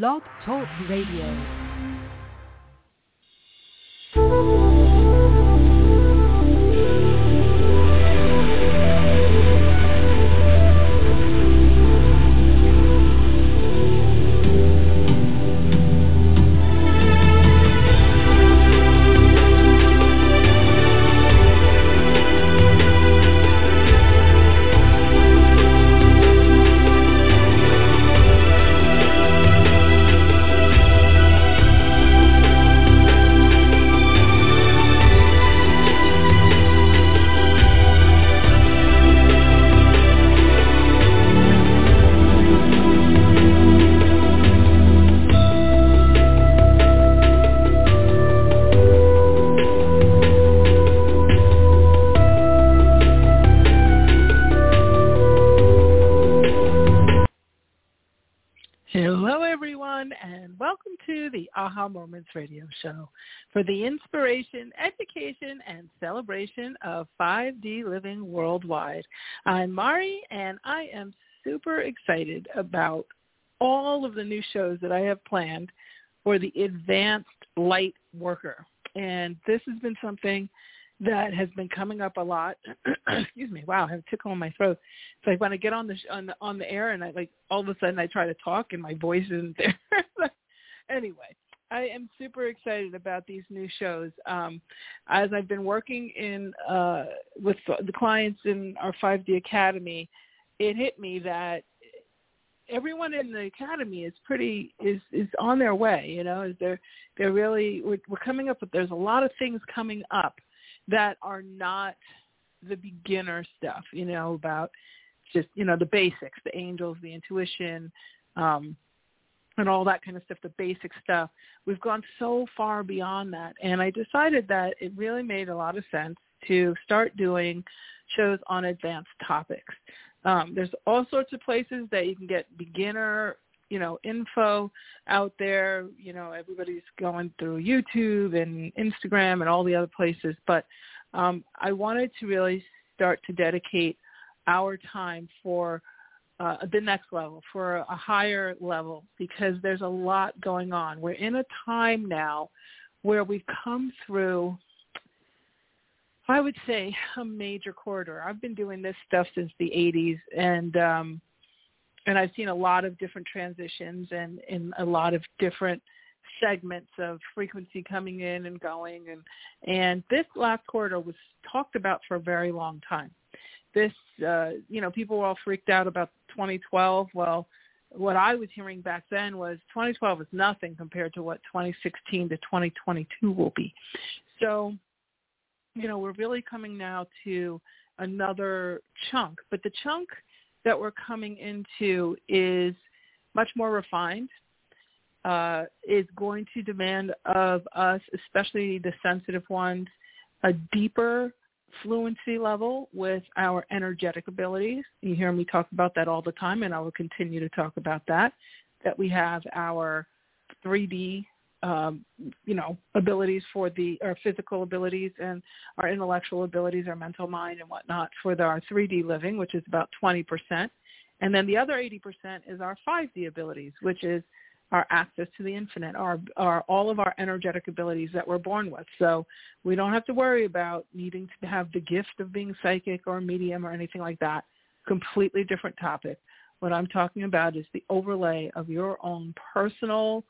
Blog Talk Radio. Show for the inspiration, education, and celebration of 5D living worldwide. I'm Mari, and I am super excited about all of the new shows that I have planned for the Advanced Light Worker. And this has been something that has been coming up a lot. Excuse me. Wow, I have a tickle in my throat. It's like when I get on the sh- on the on the air and I like all of a sudden I try to talk and my voice isn't there. anyway, I am super excited about these new shows. Um, as I've been working in uh, with the clients in our 5D Academy, it hit me that everyone in the academy is pretty is is on their way. You know, they're they're really we're, we're coming up with. There's a lot of things coming up that are not the beginner stuff, you know, about just, you know, the basics, the angels, the intuition, um, and all that kind of stuff, the basic stuff. We've gone so far beyond that. And I decided that it really made a lot of sense to start doing shows on advanced topics. Um, there's all sorts of places that you can get beginner you know info out there you know everybody's going through youtube and instagram and all the other places but um, i wanted to really start to dedicate our time for uh, the next level for a higher level because there's a lot going on we're in a time now where we've come through I would say a major corridor. I've been doing this stuff since the 80s, and um, and I've seen a lot of different transitions and in a lot of different segments of frequency coming in and going and and this last quarter was talked about for a very long time. This uh you know people were all freaked out about 2012. Well, what I was hearing back then was 2012 is nothing compared to what 2016 to 2022 will be. So, you know, we're really coming now to another chunk, but the chunk that we're coming into is much more refined, uh, is going to demand of us, especially the sensitive ones, a deeper fluency level with our energetic abilities. You hear me talk about that all the time, and I will continue to talk about that, that we have our 3D um, you know, abilities for the our physical abilities and our intellectual abilities, our mental mind and whatnot for the, our 3D living, which is about 20%. And then the other 80% is our 5D abilities, which is our access to the infinite, our, our all of our energetic abilities that we're born with. So we don't have to worry about needing to have the gift of being psychic or medium or anything like that. Completely different topic. What I'm talking about is the overlay of your own personal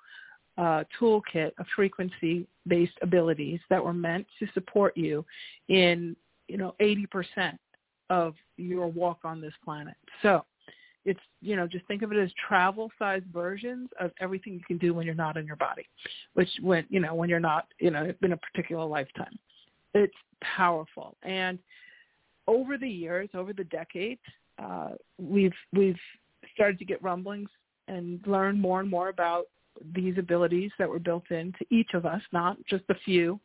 uh, toolkit of frequency-based abilities that were meant to support you in, you know, 80% of your walk on this planet. So it's, you know, just think of it as travel-sized versions of everything you can do when you're not in your body, which when, you know, when you're not, you know, in a particular lifetime. It's powerful. And over the years, over the decades, uh, we've, we've started to get rumblings and learn more and more about these abilities that were built into each of us, not just a few.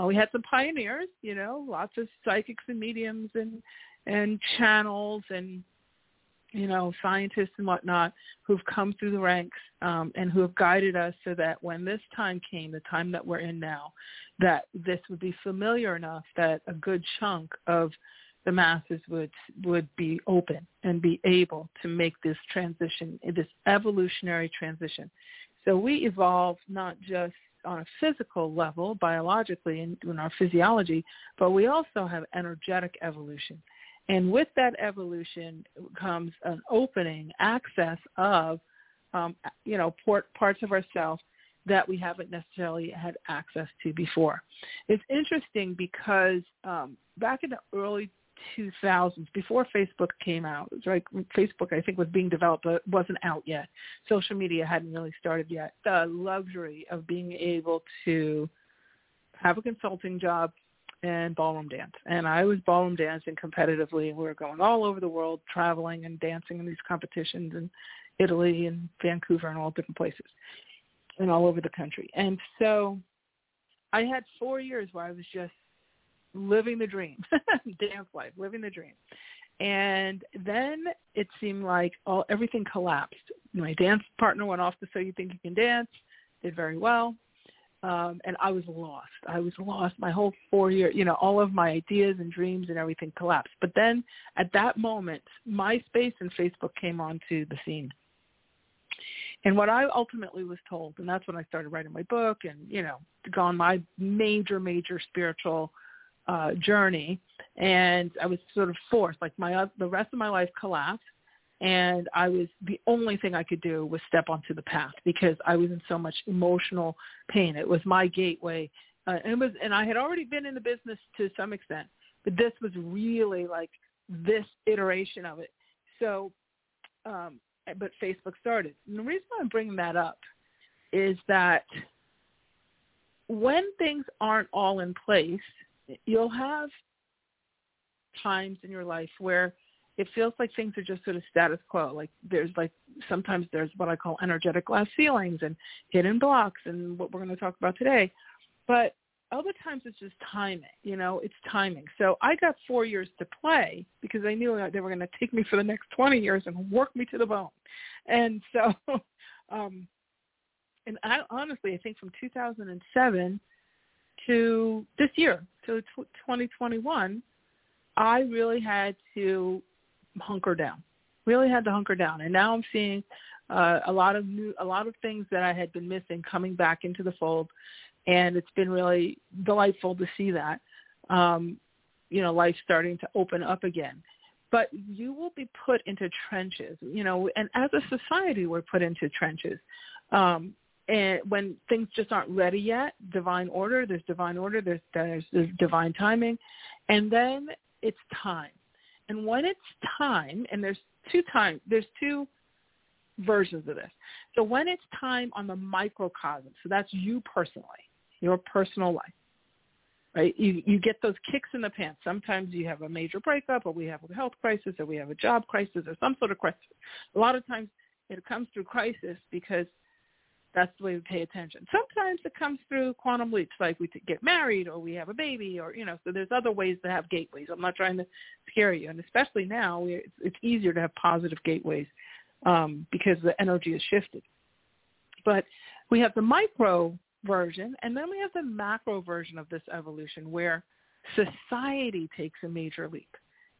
Uh, we had some pioneers, you know, lots of psychics and mediums and and channels and you know scientists and whatnot who've come through the ranks um, and who have guided us so that when this time came, the time that we're in now, that this would be familiar enough that a good chunk of the masses would would be open and be able to make this transition, this evolutionary transition. So we evolved not just on a physical level, biologically in, in our physiology, but we also have energetic evolution. And with that evolution comes an opening, access of, um, you know, port, parts of ourselves that we haven't necessarily had access to before. It's interesting because um, back in the early 2000s, before Facebook came out, it was like Facebook I think was being developed, but wasn't out yet. Social media hadn't really started yet. The luxury of being able to have a consulting job and ballroom dance. And I was ballroom dancing competitively. We were going all over the world, traveling and dancing in these competitions in Italy and Vancouver and all different places and all over the country. And so I had four years where I was just living the dream, dance life, living the dream. And then it seemed like all everything collapsed. My dance partner went off to So You Think You Can Dance, did very well. Um, and I was lost. I was lost. My whole four year, you know, all of my ideas and dreams and everything collapsed. But then at that moment, MySpace and Facebook came onto the scene. And what I ultimately was told, and that's when I started writing my book and, you know, gone my major, major spiritual uh, journey. And I was sort of forced, like my, the rest of my life collapsed. And I was, the only thing I could do was step onto the path because I was in so much emotional pain. It was my gateway. Uh, and it was, and I had already been in the business to some extent, but this was really like this iteration of it. So, um, but Facebook started. And the reason I'm bringing that up is that when things aren't all in place, you'll have times in your life where it feels like things are just sort of status quo. Like there's like sometimes there's what I call energetic glass ceilings and hidden blocks and what we're going to talk about today. But other times it's just timing, you know, it's timing. So I got four years to play because I knew they were going to take me for the next 20 years and work me to the bone. And so, um, and I honestly, I think from 2007 to this year, to 2021, I really had to hunker down, really had to hunker down. And now I'm seeing uh, a lot of new, a lot of things that I had been missing coming back into the fold and it's been really delightful to see that. Um, you know, life starting to open up again. But you will be put into trenches, you know, and as a society, we're put into trenches. Um, and when things just aren't ready yet, divine order, there's divine order, there's, there's, there's divine timing, and then it's time. And when it's time, and there's two time, there's two versions of this. So when it's time on the microcosm, so that's you personally, your personal life. Right? You you get those kicks in the pants. Sometimes you have a major breakup or we have a health crisis or we have a job crisis or some sort of crisis. A lot of times it comes through crisis because that's the way we pay attention. Sometimes it comes through quantum leaps, like we get married or we have a baby or, you know, so there's other ways to have gateways. I'm not trying to scare you. And especially now, it's easier to have positive gateways um, because the energy is shifted. But we have the micro version, and then we have the macro version of this evolution where society takes a major leap.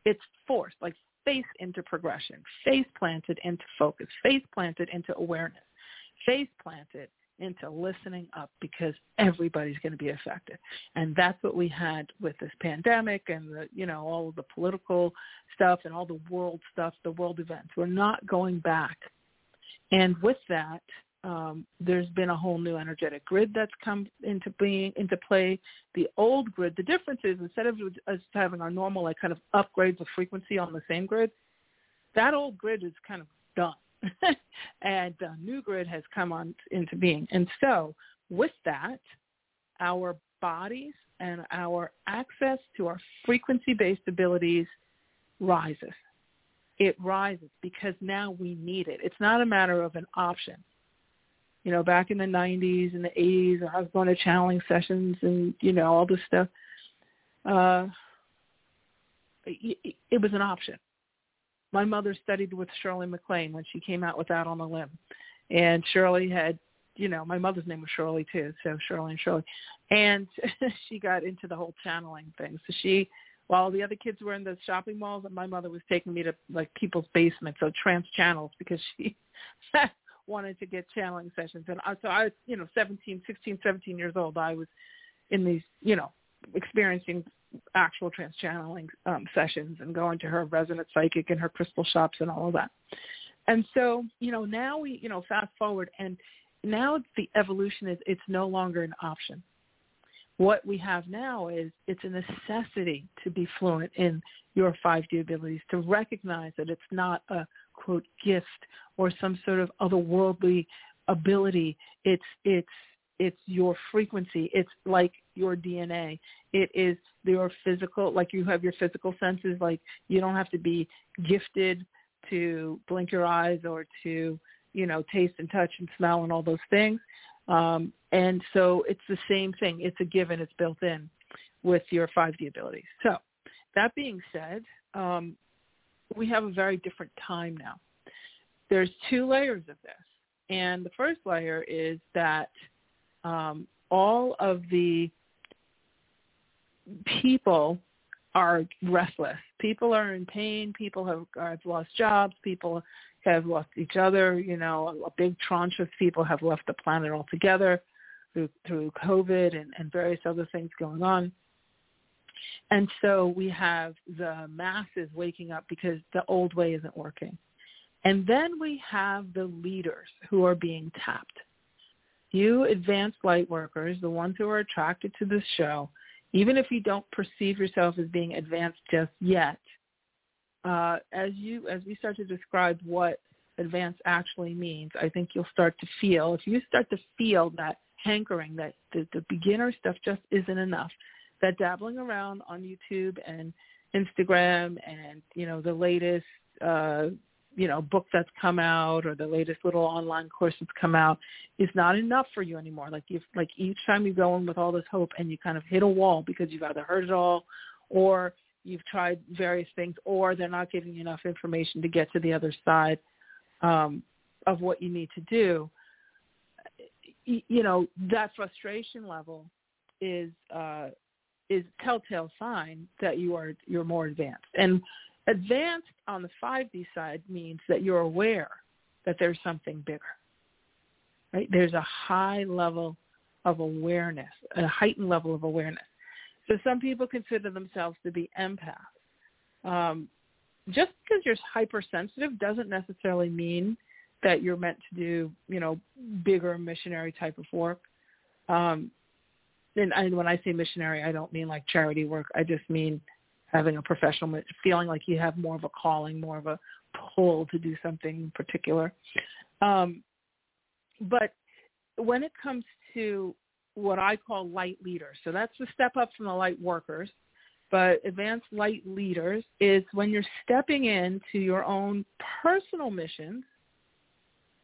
It's forced, like face into progression, face planted into focus, face planted into awareness, face planted into listening up because everybody's going to be affected. And that's what we had with this pandemic and the, you know, all of the political stuff and all the world stuff, the world events. We're not going back. And with that, um, there's been a whole new energetic grid that's come into being into play. The old grid, the difference is instead of us having our normal like kind of upgrades of frequency on the same grid, that old grid is kind of done, and the new grid has come on into being. And so with that, our bodies and our access to our frequency-based abilities rises. It rises because now we need it. It's not a matter of an option you know, back in the 90s and the 80s, I was going to channeling sessions and, you know, all this stuff. Uh, it, it was an option. My mother studied with Shirley MacLaine when she came out with Out on a Limb. And Shirley had, you know, my mother's name was Shirley too, so Shirley and Shirley. And she got into the whole channeling thing. So she while the other kids were in the shopping malls, my mother was taking me to like people's basements, so trance channels, because she wanted to get channeling sessions. And I, so I was, you know, 17, 16, 17 years old. I was in these, you know, experiencing actual trance channeling um, sessions and going to her resident psychic and her crystal shops and all of that. And so, you know, now we, you know, fast forward and now the evolution is it's no longer an option. What we have now is it's a necessity to be fluent in your 5D abilities, to recognize that it's not a quote gift or some sort of otherworldly ability. It's it's it's your frequency. It's like your DNA. It is your physical, like you have your physical senses. Like you don't have to be gifted to blink your eyes or to, you know, taste and touch and smell and all those things. Um, and so it's the same thing. It's a given. It's built in with your 5D abilities. So that being said, um, we have a very different time now. There's two layers of this. And the first layer is that um, all of the people are restless. People are in pain. People have, have lost jobs. People have lost each other. You know, a big tranche of people have left the planet altogether through, through COVID and, and various other things going on. And so we have the masses waking up because the old way isn't working. And then we have the leaders who are being tapped. You advanced light workers, the ones who are attracted to this show, even if you don't perceive yourself as being advanced just yet, uh, as you as we start to describe what advanced actually means, I think you'll start to feel if you start to feel that hankering that the, the beginner stuff just isn't enough, that dabbling around on YouTube and Instagram and you know the latest uh, you know book that's come out or the latest little online course that's come out is not enough for you anymore. Like if like each time you go in with all this hope and you kind of hit a wall because you've either heard it all or you've tried various things or they're not giving you enough information to get to the other side um, of what you need to do you know that frustration level is uh, is telltale sign that you are you're more advanced. And Advanced on the 5D side means that you're aware that there's something bigger. Right? There's a high level of awareness, a heightened level of awareness. So some people consider themselves to be empaths. Um, just because you're hypersensitive doesn't necessarily mean that you're meant to do, you know, bigger missionary type of work. Um, and, and when I say missionary, I don't mean like charity work. I just mean having a professional feeling like you have more of a calling, more of a pull to do something particular. Um, but when it comes to what I call light leaders, so that's the step up from the light workers, but advanced light leaders is when you're stepping into your own personal missions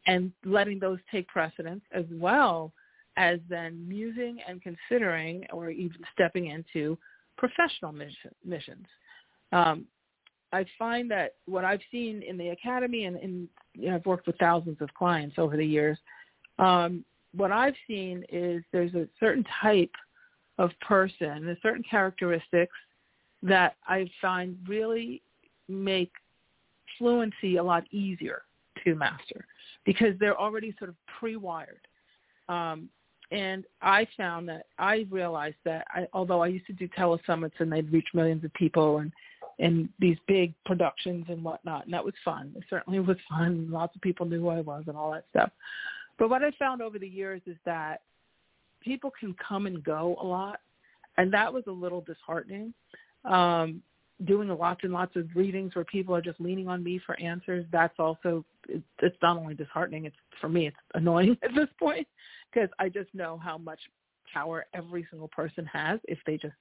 and letting those take precedence as well as then musing and considering or even stepping into professional mission, missions. Um, I find that what I've seen in the academy, and, and you know, I've worked with thousands of clients over the years, um, what I've seen is there's a certain type of person, a certain characteristics that I find really make fluency a lot easier to master because they're already sort of pre-wired. Um, and I found that I realized that I, although I used to do telesummits and they'd reach millions of people and and these big productions and whatnot, and that was fun. It certainly was fun. Lots of people knew who I was and all that stuff. But what I found over the years is that people can come and go a lot, and that was a little disheartening. Um, doing lots and lots of readings where people are just leaning on me for answers, that's also it's not only disheartening. It's for me, it's annoying at this point because I just know how much power every single person has if they just,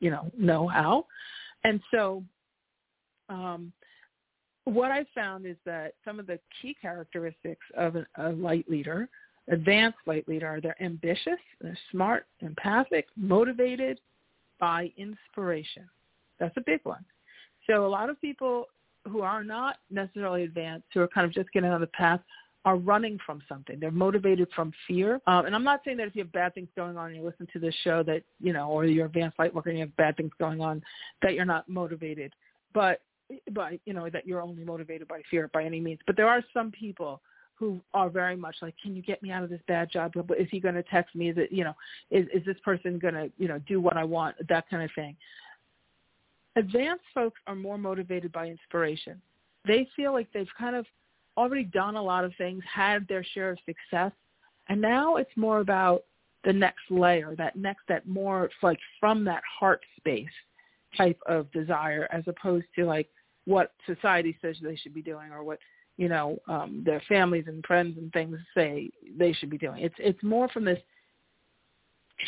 you know, know how. And so um, what I found is that some of the key characteristics of a, a light leader, advanced light leader, are they're ambitious, they're smart, empathic, motivated by inspiration. That's a big one. So a lot of people who are not necessarily advanced, who are kind of just getting on the path, are running from something. They're motivated from fear. Um, and I'm not saying that if you have bad things going on and you listen to this show that, you know, or you're advanced light worker and you have bad things going on, that you're not motivated. But, by, you know, that you're only motivated by fear by any means. But there are some people who are very much like, can you get me out of this bad job? Is he going to text me? Is it, you know, is, is this person going to, you know, do what I want? That kind of thing. Advanced folks are more motivated by inspiration. They feel like they've kind of already done a lot of things, had their share of success, and now it's more about the next layer, that next, that more like from that heart space type of desire, as opposed to like what society says they should be doing or what you know um, their families and friends and things say they should be doing. It's it's more from this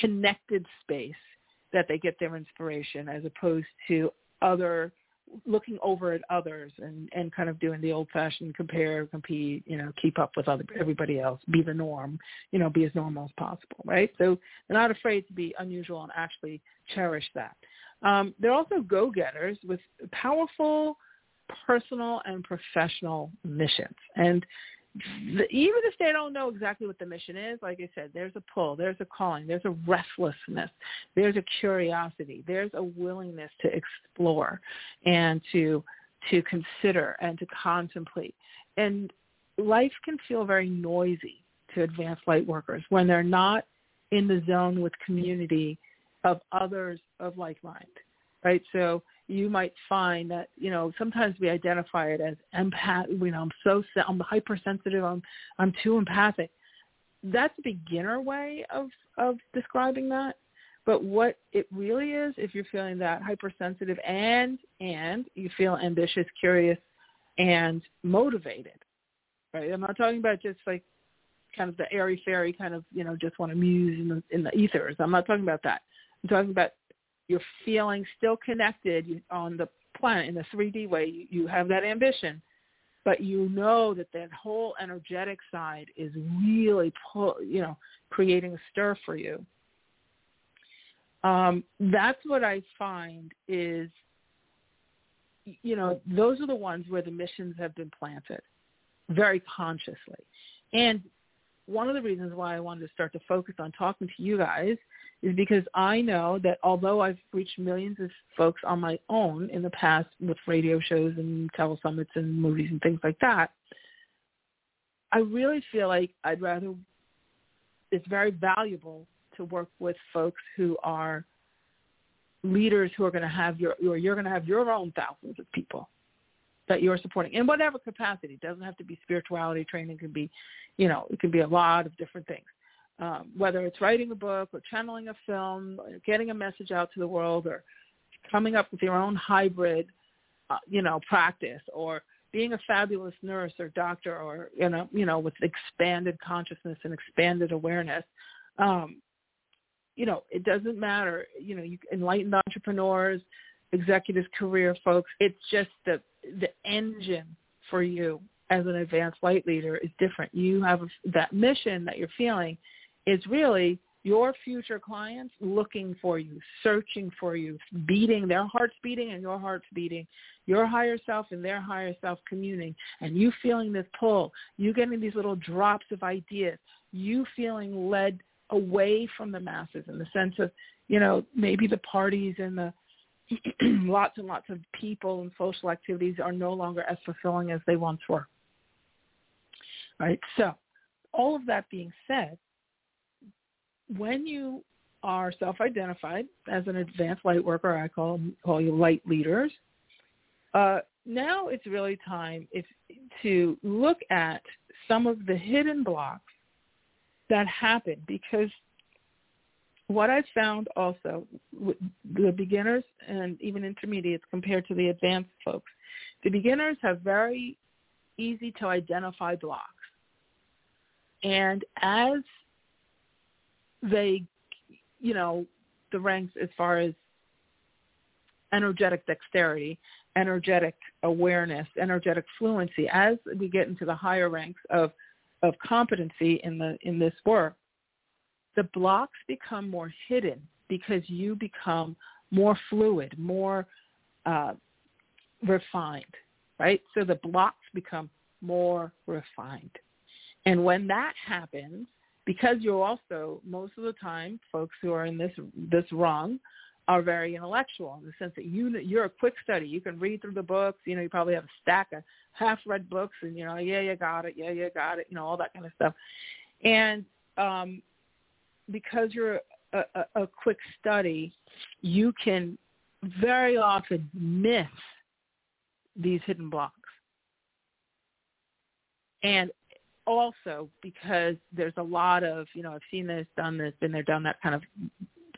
connected space that they get their inspiration, as opposed to other looking over at others and and kind of doing the old fashioned compare compete you know keep up with other everybody else be the norm you know be as normal as possible right? So they're not afraid to be unusual and actually cherish that. Um, they're also go getters with powerful personal and professional missions. And even if they don't know exactly what the mission is, like I said, there's a pull, there's a calling, there's a restlessness, there's a curiosity, there's a willingness to explore and to to consider and to contemplate. And life can feel very noisy to advanced light workers when they're not in the zone with community of others of like mind, right? So you might find that you know sometimes we identify it as empath. You know, I'm so I'm hypersensitive. I'm I'm too empathic. That's a beginner way of of describing that. But what it really is, if you're feeling that hypersensitive and and you feel ambitious, curious, and motivated, right? I'm not talking about just like kind of the airy fairy kind of you know just want to muse in the in the ethers. I'm not talking about that. I'm talking about you're feeling still connected on the planet in the 3D way. You, have that ambition, but you know that that whole energetic side is really, pull, you know, creating a stir for you. Um, that's what I find is, you know, those are the ones where the missions have been planted very consciously. And one of the reasons why I wanted to start to focus on talking to you guys is because I know that although I've reached millions of folks on my own in the past with radio shows and telesummits and movies and things like that, I really feel like I'd rather, it's very valuable to work with folks who are leaders who are going to have your, or you're going to have your own thousands of people that you're supporting in whatever capacity. It doesn't have to be spirituality training. It can be, you know, it can be a lot of different things um, whether it's writing a book or channeling a film, or getting a message out to the world, or coming up with your own hybrid, uh, you know, practice, or being a fabulous nurse or doctor, or you know, you know, with expanded consciousness and expanded awareness. Um, you know, it doesn't matter. You know, you enlightened entrepreneurs, executives, career folks. It's just the the engine for you as an advanced light leader is different. You have that mission that you're feeling is really your future clients looking for you, searching for you, beating, their hearts beating and your heart's beating, your higher self and their higher self communing, and you feeling this pull, you getting these little drops of ideas, you feeling led away from the masses in the sense of, you know, maybe the parties and the lots and lots of people and social activities are no longer as fulfilling as they once were. Right? So all of that being said, when you are self-identified as an advanced light worker, I call call you light leaders. Uh, now it's really time if, to look at some of the hidden blocks that happen because what I've found also with the beginners and even intermediates compared to the advanced folks, the beginners have very easy to identify blocks. And as they, you know, the ranks as far as energetic dexterity, energetic awareness, energetic fluency. As we get into the higher ranks of of competency in the in this work, the blocks become more hidden because you become more fluid, more uh, refined, right? So the blocks become more refined. And when that happens, because you're also most of the time folks who are in this this rung are very intellectual in the sense that you you're a quick study. You can read through the books. You know, you probably have a stack of half-read books, and you know, yeah, you got it, yeah, you got it, you know, all that kind of stuff. And um, because you're a, a, a quick study, you can very often miss these hidden blocks. And also because there's a lot of, you know, I've seen this, done this, been there, done that kind of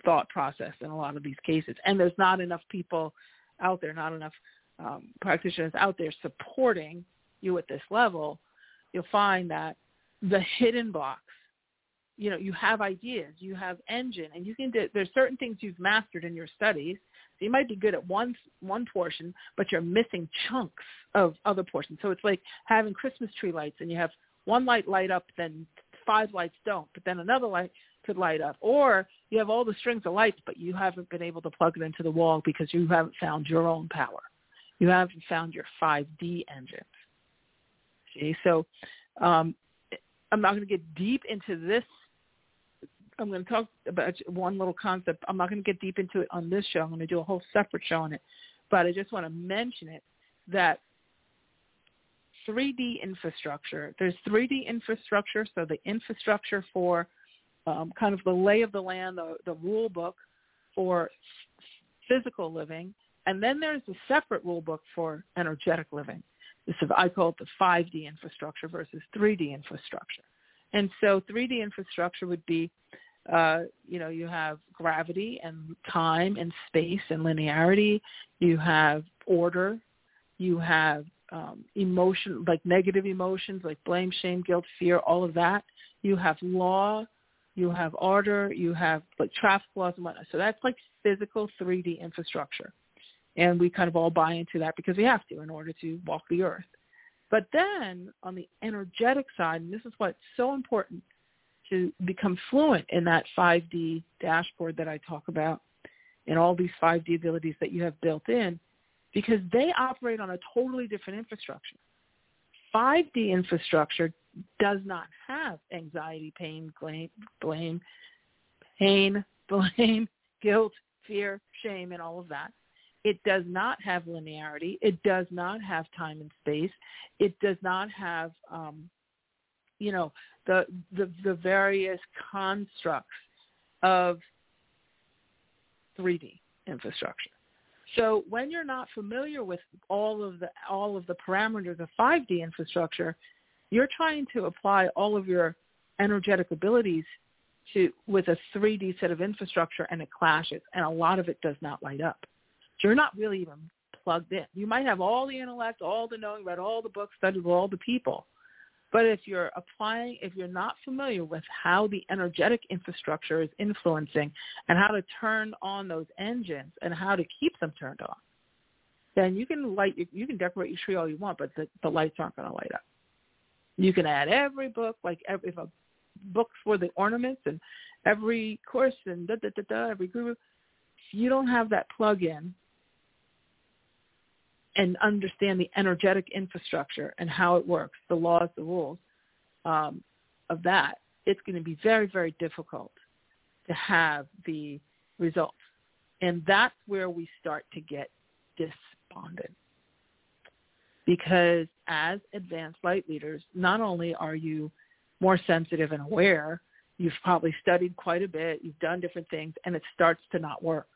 thought process in a lot of these cases. And there's not enough people out there, not enough um, practitioners out there supporting you at this level, you'll find that the hidden blocks, you know, you have ideas, you have engine, and you can there's certain things you've mastered in your studies. You might be good at one one portion, but you're missing chunks of other portions. So it's like having Christmas tree lights, and you have one light light up, then five lights don't, but then another light could light up. Or you have all the strings of lights, but you haven't been able to plug it into the wall because you haven't found your own power. You haven't found your 5D engine. See, so um, I'm not going to get deep into this. I'm going to talk about one little concept. I'm not going to get deep into it on this show. I'm going to do a whole separate show on it. But I just want to mention it that 3D infrastructure. There's 3D infrastructure, so the infrastructure for um, kind of the lay of the land, the, the rule book for physical living, and then there's a separate rule book for energetic living. This is, I call it the 5D infrastructure versus 3D infrastructure. And so 3D infrastructure would be, uh, you know, you have gravity and time and space and linearity. You have order. You have um, emotion, like negative emotions, like blame, shame, guilt, fear, all of that. You have law, you have order, you have like traffic laws and whatnot. So that's like physical 3D infrastructure. And we kind of all buy into that because we have to in order to walk the earth. But then on the energetic side, and this is why it's so important to become fluent in that 5D dashboard that I talk about and all these 5D abilities that you have built in, because they operate on a totally different infrastructure. 5D infrastructure does not have anxiety, pain, blame, pain, blame, guilt, fear, shame, and all of that. It does not have linearity. It does not have time and space. It does not have, um, you know, the, the the various constructs of 3D infrastructure. So when you're not familiar with all of the all of the parameters of 5D infrastructure, you're trying to apply all of your energetic abilities to with a 3D set of infrastructure and it clashes and a lot of it does not light up. You're not really even plugged in. You might have all the intellect, all the knowing, read all the books, studied all the people, but if you're applying, if you're not familiar with how the energetic infrastructure is influencing and how to turn on those engines and how to keep them turned on, then you can light, you can decorate your tree all you want, but the, the lights aren't going to light up. You can add every book, like every if a book for the ornaments and every course and da da da da every guru. If you don't have that plug-in and understand the energetic infrastructure and how it works, the laws, the rules um, of that, it's going to be very, very difficult to have the results. And that's where we start to get despondent. Because as advanced light leaders, not only are you more sensitive and aware, you've probably studied quite a bit, you've done different things, and it starts to not work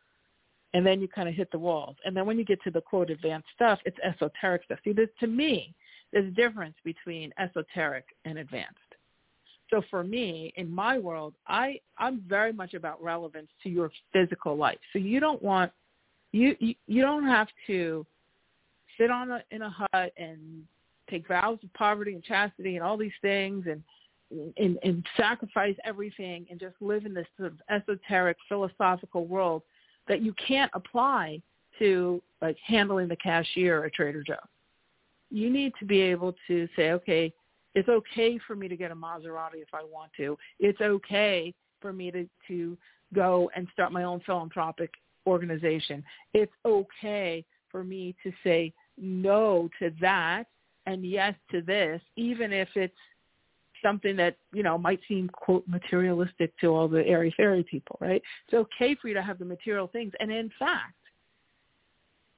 and then you kind of hit the walls. And then when you get to the quote advanced stuff, it's esoteric stuff. See, this, to me, there's a difference between esoteric and advanced. So for me, in my world, I I'm very much about relevance to your physical life. So you don't want you you, you don't have to sit on a, in a hut and take vows of poverty and chastity and all these things and and, and sacrifice everything and just live in this sort of esoteric philosophical world that you can't apply to like handling the cashier at Trader Joe. You need to be able to say, okay, it's okay for me to get a Maserati if I want to. It's okay for me to, to go and start my own philanthropic organization. It's okay for me to say no to that and yes to this, even if it's something that you know might seem quote materialistic to all the airy fairy people, right? It's okay for you to have the material things, and in fact,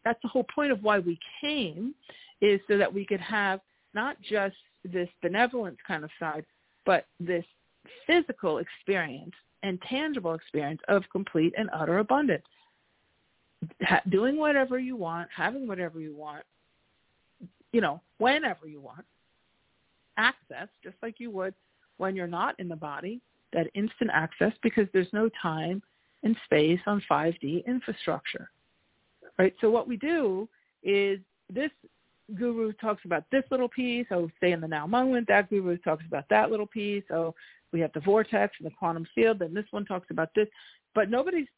that's the whole point of why we came, is so that we could have not just this benevolence kind of side, but this physical experience and tangible experience of complete and utter abundance. Ha- doing whatever you want, having whatever you want, you know, whenever you want, access, just like you would when you're not in the body, that instant access because there's no time and space on 5D infrastructure. Right? So what we do is this guru talks about this little piece, oh, stay in the now moment. That guru talks about that little piece. Oh, we have the vortex and the quantum field. Then this one talks about this. But nobody's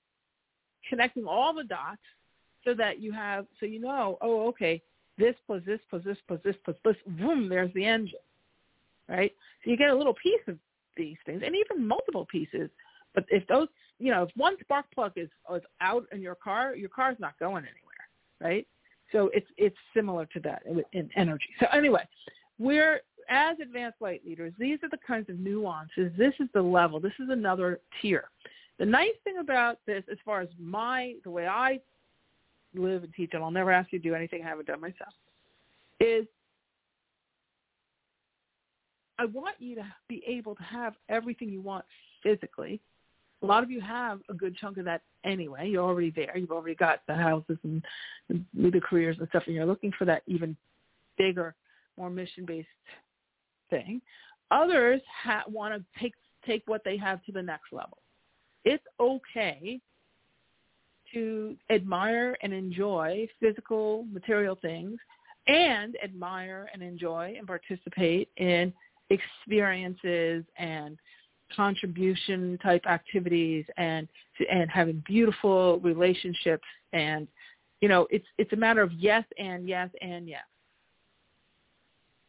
connecting all the dots so that you have, so you know, oh, okay, this plus this plus this plus this plus this, boom, there's the engine, right? So you get a little piece of these things and even multiple pieces. But if those, you know, if one spark plug is, is out in your car, your car's not going anywhere, right? So it's it's similar to that in, energy. So anyway, we're as advanced light leaders. These are the kinds of nuances. This is the level. This is another tier. The nice thing about this, as far as my the way I live and teach, and I'll never ask you to do anything I haven't done myself, is I want you to be able to have everything you want physically a lot of you have a good chunk of that anyway. You're already there. You've already got the houses and, the careers and stuff, and you're looking for that even bigger, more mission-based thing. Others ha- want to take take what they have to the next level. It's okay to admire and enjoy physical, material things, and admire and enjoy and participate in experiences and contribution type activities and and having beautiful relationships. And you know it's it's a matter of yes and yes and yes.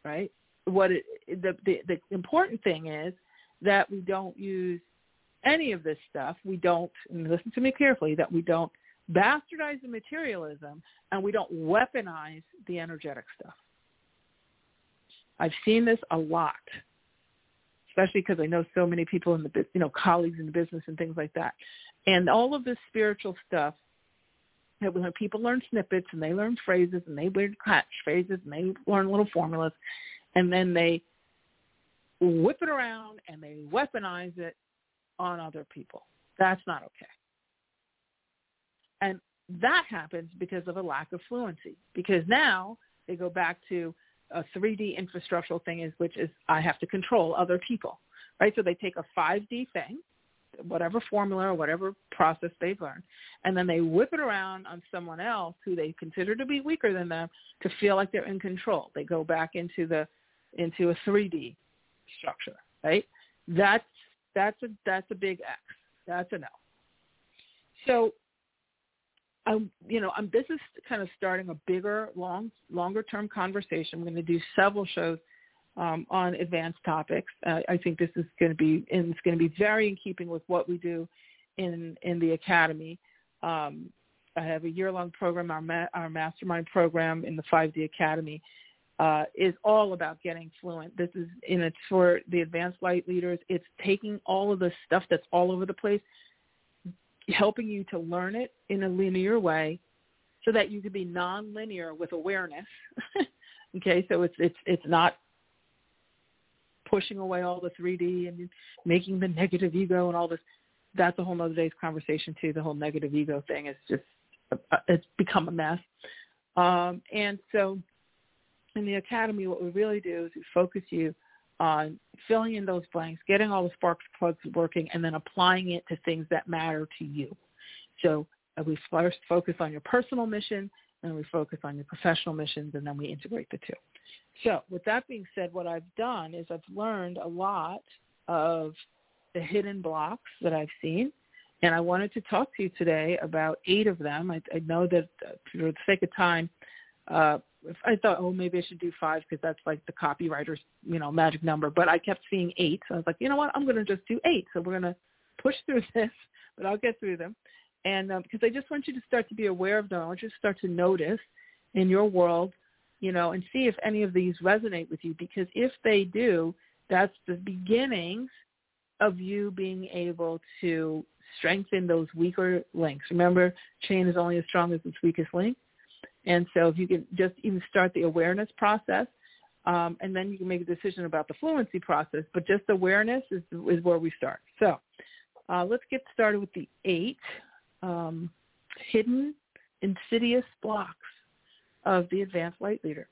Right? What it, the, the the important thing is that we don't use any of this stuff. We don't listen to me carefully that we don't bastardize the materialism and we don't weaponize the energetic stuff i've seen this a lot especially because I know so many people in the you know colleagues in the business and things like that, and all of this spiritual stuff. That when people learn snippets and they learn phrases and they learn catch phrases and they learn little formulas, and then they whip it around and they weaponize it on other people. That's not okay. And that happens because of a lack of fluency. Because now they go back to a 3D infrastructural thing is, which is I have to control other people, right? So they take a 5D thing, whatever formula or whatever process they've learned, and then they whip it around on someone else who they consider to be weaker than them to feel like they're in control. They go back into the into a 3D structure, right? That's that's a that's a big X. That's a no. So I'm, you know, I'm, this is kind of starting a bigger, long, longer term conversation. I'm going to do several shows um, on advanced topics. Uh, I think this is going to be, and it's going to be very in keeping with what we do in in the academy. Um, I have a year-long program. Our ma- our mastermind program in the 5D Academy uh, is all about getting fluent. This is in it's for the advanced light leaders. It's taking all of the stuff that's all over the place helping you to learn it in a linear way so that you can be nonlinear with awareness. okay, so it's it's it's not pushing away all the 3D and making the negative ego and all this. That's a whole other day's conversation too. The whole negative ego thing is just it's become a mess. Um, and so in the academy, what we really do is we focus you on filling in those blanks, getting all the sparks plugs working, and then applying it to things that matter to you. So uh, we first focus on your personal mission, and we focus on your professional missions, and then we integrate the two. So with that being said, what I've done is I've learned a lot of the hidden blocks that I've seen, and I wanted to talk to you today about eight of them. I, I know that uh, for the sake of time, uh, I thought, oh, maybe I should do five because that's like the copywriter's, you know, magic number. But I kept seeing eight, so I was like, you know what, I'm going to just do eight. So we're going to push through this, but I'll get through them. And um, because I just want you to start to be aware of them, I want you to start to notice in your world, you know, and see if any of these resonate with you. Because if they do, That's the beginnings of you being able to strengthen those weaker links. Remember, chain is only as strong as its weakest link. And so if you can just even start the awareness process, um, and then you can make a decision about the fluency process. But just awareness is, is where we start. So uh, let's get started with the eight um, hidden insidious blocks of the advanced light leader.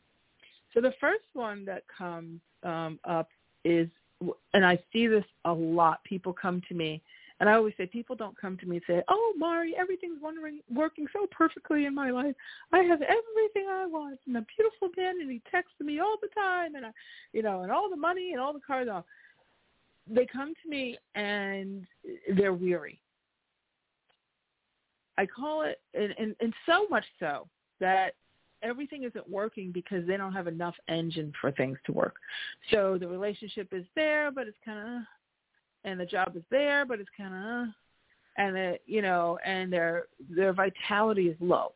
So the first one that comes um, up is, and I see this a lot. People come to me, and I always say, people don't come to me and say, "Oh, Mari, everything's wondering, working so perfectly in my life. I have everything I want, and a beautiful man, and he texts me all the time, and I, you know, and all the money and all the cars." All. They come to me and they're weary. I call it, and, and, and so much so that everything isn't working because they don't have enough engine for things to work. So the relationship is there, but it's kind of, and the job is there, but it's kind of, and it, you know, and their their vitality is low.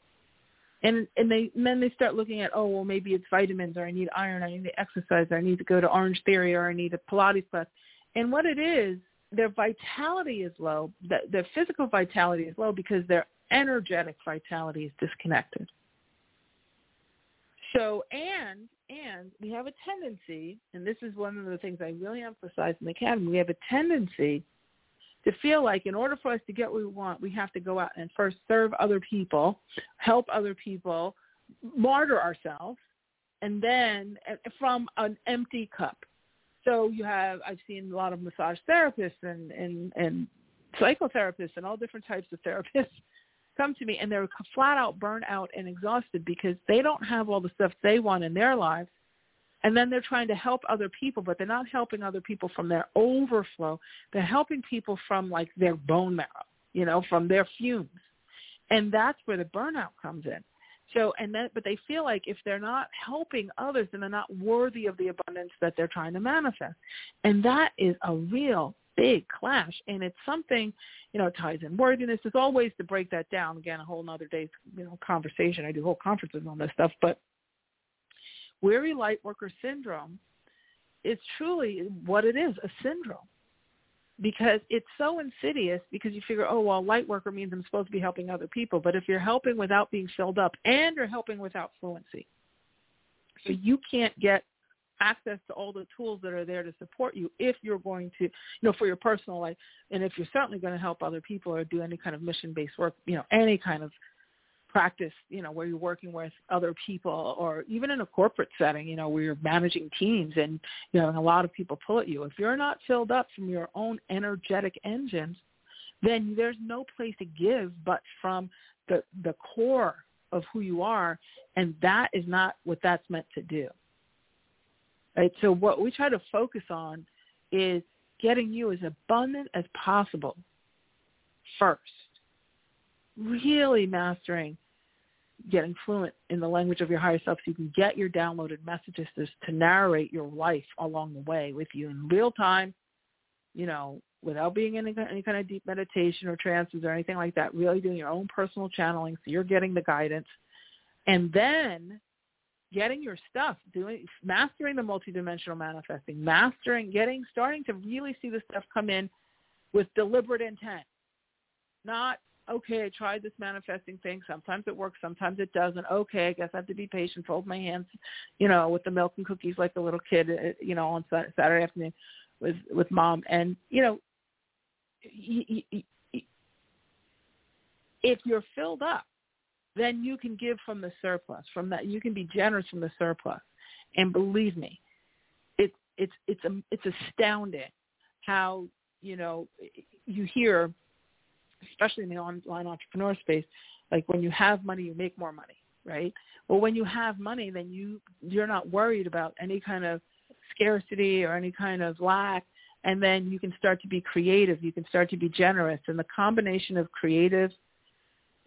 And and they and then they start looking at oh well maybe it's vitamins or I need iron I need to exercise or I need to go to Orange Theory or I need a Pilates class, and what it is their vitality is low. The, their physical vitality is low because their energetic vitality is disconnected. So, and and we have a tendency, and this is one of the things I really emphasize in the academy, we have a tendency to feel like in order for us to get what we want, we have to go out and first serve other people, help other people, martyr ourselves, and then eh, from an empty cup. So you have, I've seen a lot of massage therapists and, and, and psychotherapists and all different types of therapists come to me and they're flat out burnt out and exhausted because they don't have all the stuff they want in their lives. And then they're trying to help other people but they're not helping other people from their overflow. They're helping people from like their bone marrow you know from their fumes. And that's where the burnout comes in. So and then but they feel like if they're not helping others then they're not worthy of the abundance that they're trying to manifest. And that is a real big clash. And it's something you know ties in worthiness. There's always to break that down. Again a whole nother day's you know conversation. I do whole conferences on this stuff. But weary light worker syndrome is truly what it is a syndrome. Because it's so insidious because you figure oh well light worker means i'm supposed to be helping other people. But if you're helping without being filled up and you're helping without fluency so you can't get access to all the tools that are there to support you if you're going to, you know, for your personal life, and if you're certainly going to help other people or do any kind of mission-based work, you know, any kind of practice, you know, where you're working with other people or even in a corporate setting, you know, where you're managing teams and, you know, and a lot of people pull at you. If you're not filled up from your own energetic engines, then there's no place to give but from the, the core of who you are. And that is not what that's meant to do. Right? So what we try to focus on is getting you as abundant as possible first. Really mastering getting fluent in the language of your higher self so you can get your downloaded messages to, narrate your life along the way with you in real time, you know, without being in any kind of deep meditation or trances or anything like that, really doing your own personal channeling so you're getting the guidance. And then getting your stuff, doing mastering the multidimensional manifesting, mastering, getting, starting to really see the stuff come in with deliberate intent. Not okay, I tried this manifesting thing. Sometimes it works, sometimes it doesn't. Okay, I guess I have to be patient, fold my hands, you know, with the milk and cookies like the little kid, uh, you know, on Saturday afternoon with with mom. And you know, if you're filled up then you can give from the surplus. From that, you can be generous from the surplus. And believe me, it's it's it's it's astounding how you know you hear, especially in the online entrepreneur space, like when you have money, you make more money, right? Well, when you have money, then you you're not worried about any kind of scarcity or any kind of lack and then you can start to be creative you can start to be generous and the combination of creative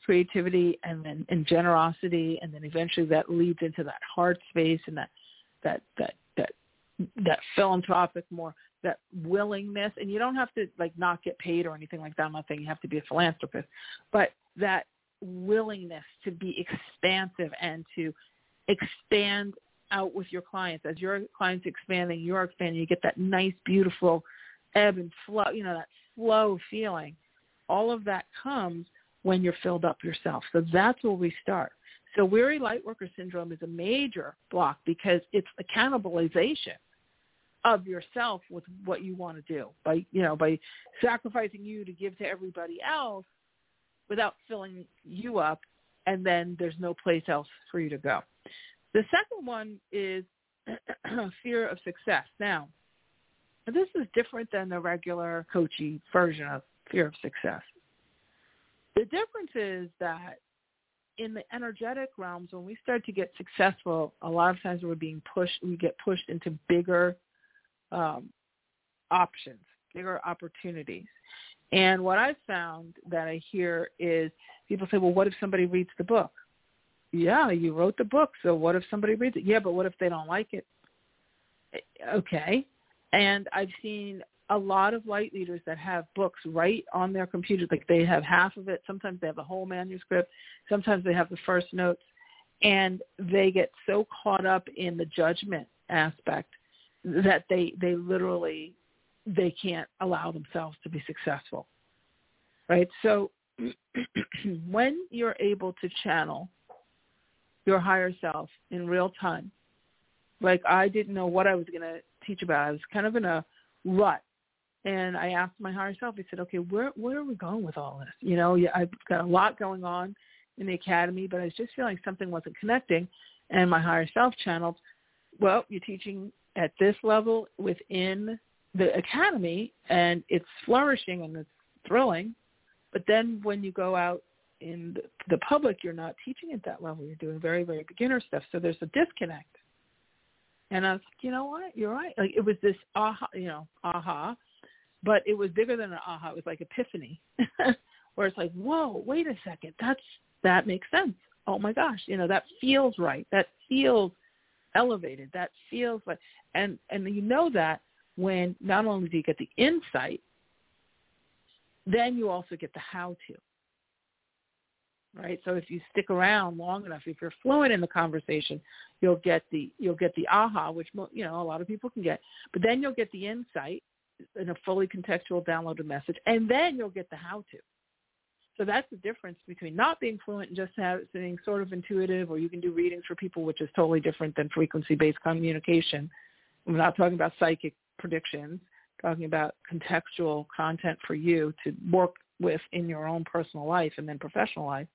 creativity and then and generosity and then eventually that leads into that heart space and that that that that that philanthropic more that willingness and you don't have to like not get paid or anything like that i'm not saying you have to be a philanthropist but that willingness to be expansive and to expand out with your clients as your clients expanding, you're expanding. You get that nice, beautiful ebb and flow. You know that flow feeling. All of that comes when you're filled up yourself. So that's where we start. So weary lightworker syndrome is a major block because it's a cannibalization of yourself with what you want to do by you know by sacrificing you to give to everybody else without filling you up and then there's no place else for you to go. The second one is fear of success. Now, this is different than the regular coachy version of fear of success. The difference is that in the energetic realms, when we start to get successful, a lot of times we're being pushed, we get pushed into bigger um, options, bigger opportunities. And what I've found that I hear is people say, well, what if somebody reads the book? Yeah, you wrote the book, so what if somebody reads it? Yeah, but what if they don't like it? Eh, okay. And I've seen a lot of light leaders that have books right on their computers, like they have half of it. Sometimes they have the whole manuscript. Sometimes they have the first notes. And they get so caught up in the judgment aspect that they, they literally, they can't allow themselves to be successful. Right? So when you're able to channel your higher self in real time, like I didn't know what I was going to teach about. I was kind of in a rut and I asked my higher self. I said, "Okay, where where are we going with all this? You know, I've got a lot going on in the academy, but I was just feeling something wasn't connecting." And my higher self channeled, "Well, you're teaching at this level within the academy, and it's flourishing and it's thrilling. But then when you go out in the public, you're not teaching at that level. You're doing very, very beginner stuff. So there's a disconnect." And I was like, you know what? You're right. Like it was this aha, you know, aha but it was bigger than an aha. It was like epiphany, where it's like, whoa, wait a second, that's that makes sense. Oh my gosh, you know that feels right. That feels elevated. That feels like, and and you know that when not only do you get the insight, then you also get the how to. Right. So if you stick around long enough, if you're fluent in the conversation, you'll get the you'll get the aha, which you know a lot of people can get. But then you'll get the insight, in a fully contextual downloaded message, and then you'll get the how-to. So that's the difference between not being fluent and just having sort of intuitive, or you can do readings for people, which is totally different than frequency-based communication. We're not talking about psychic predictions, talking about contextual content for you to work with in your own personal life and then professional life.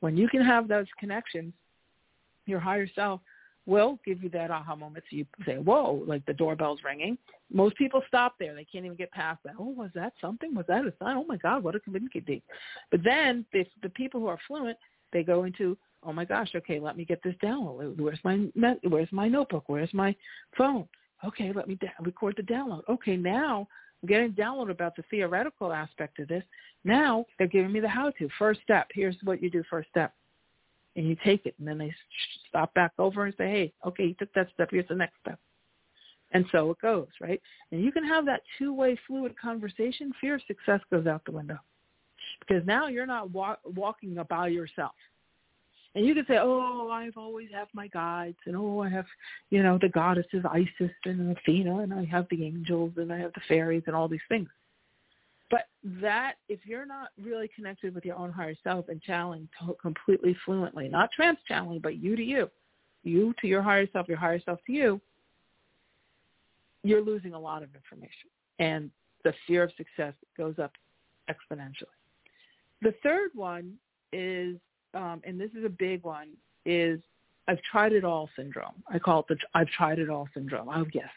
When you can have those connections, your higher self will give you that aha moment. So you say, whoa, like the doorbell's ringing. Most people stop there. They can't even get past that. Oh, was that something? Was that a sign? Oh, my God, what a communicate But then the, the people who are fluent, they go into, oh, my gosh, okay, let me get this down. Where's my, where's my notebook? Where's my phone? Okay, let me da- record the download. Okay, now I'm getting download about the theoretical aspect of this. Now they're giving me the how-to. First step. Here's what you do first step and you take it, and then they stop back over and say, hey, okay, you took that step, here's the next step. And so it goes, right? And you can have that two-way fluid conversation. Fear of success goes out the window because now you're not wa- walking by yourself. And you can say, oh, I've always have my guides, and oh, I have, you know, the goddesses Isis and Athena, and I have the angels, and I have the fairies, and all these things. But that, if you're not really connected with your own higher self and channeling completely fluently, not trance-channeling, but you to you, you to your higher self, your higher self to you, you're losing a lot of information. And the fear of success goes up exponentially. The third one is, um, and this is a big one, is I've tried it all syndrome. I call it the I've tried it all syndrome. Oh yes,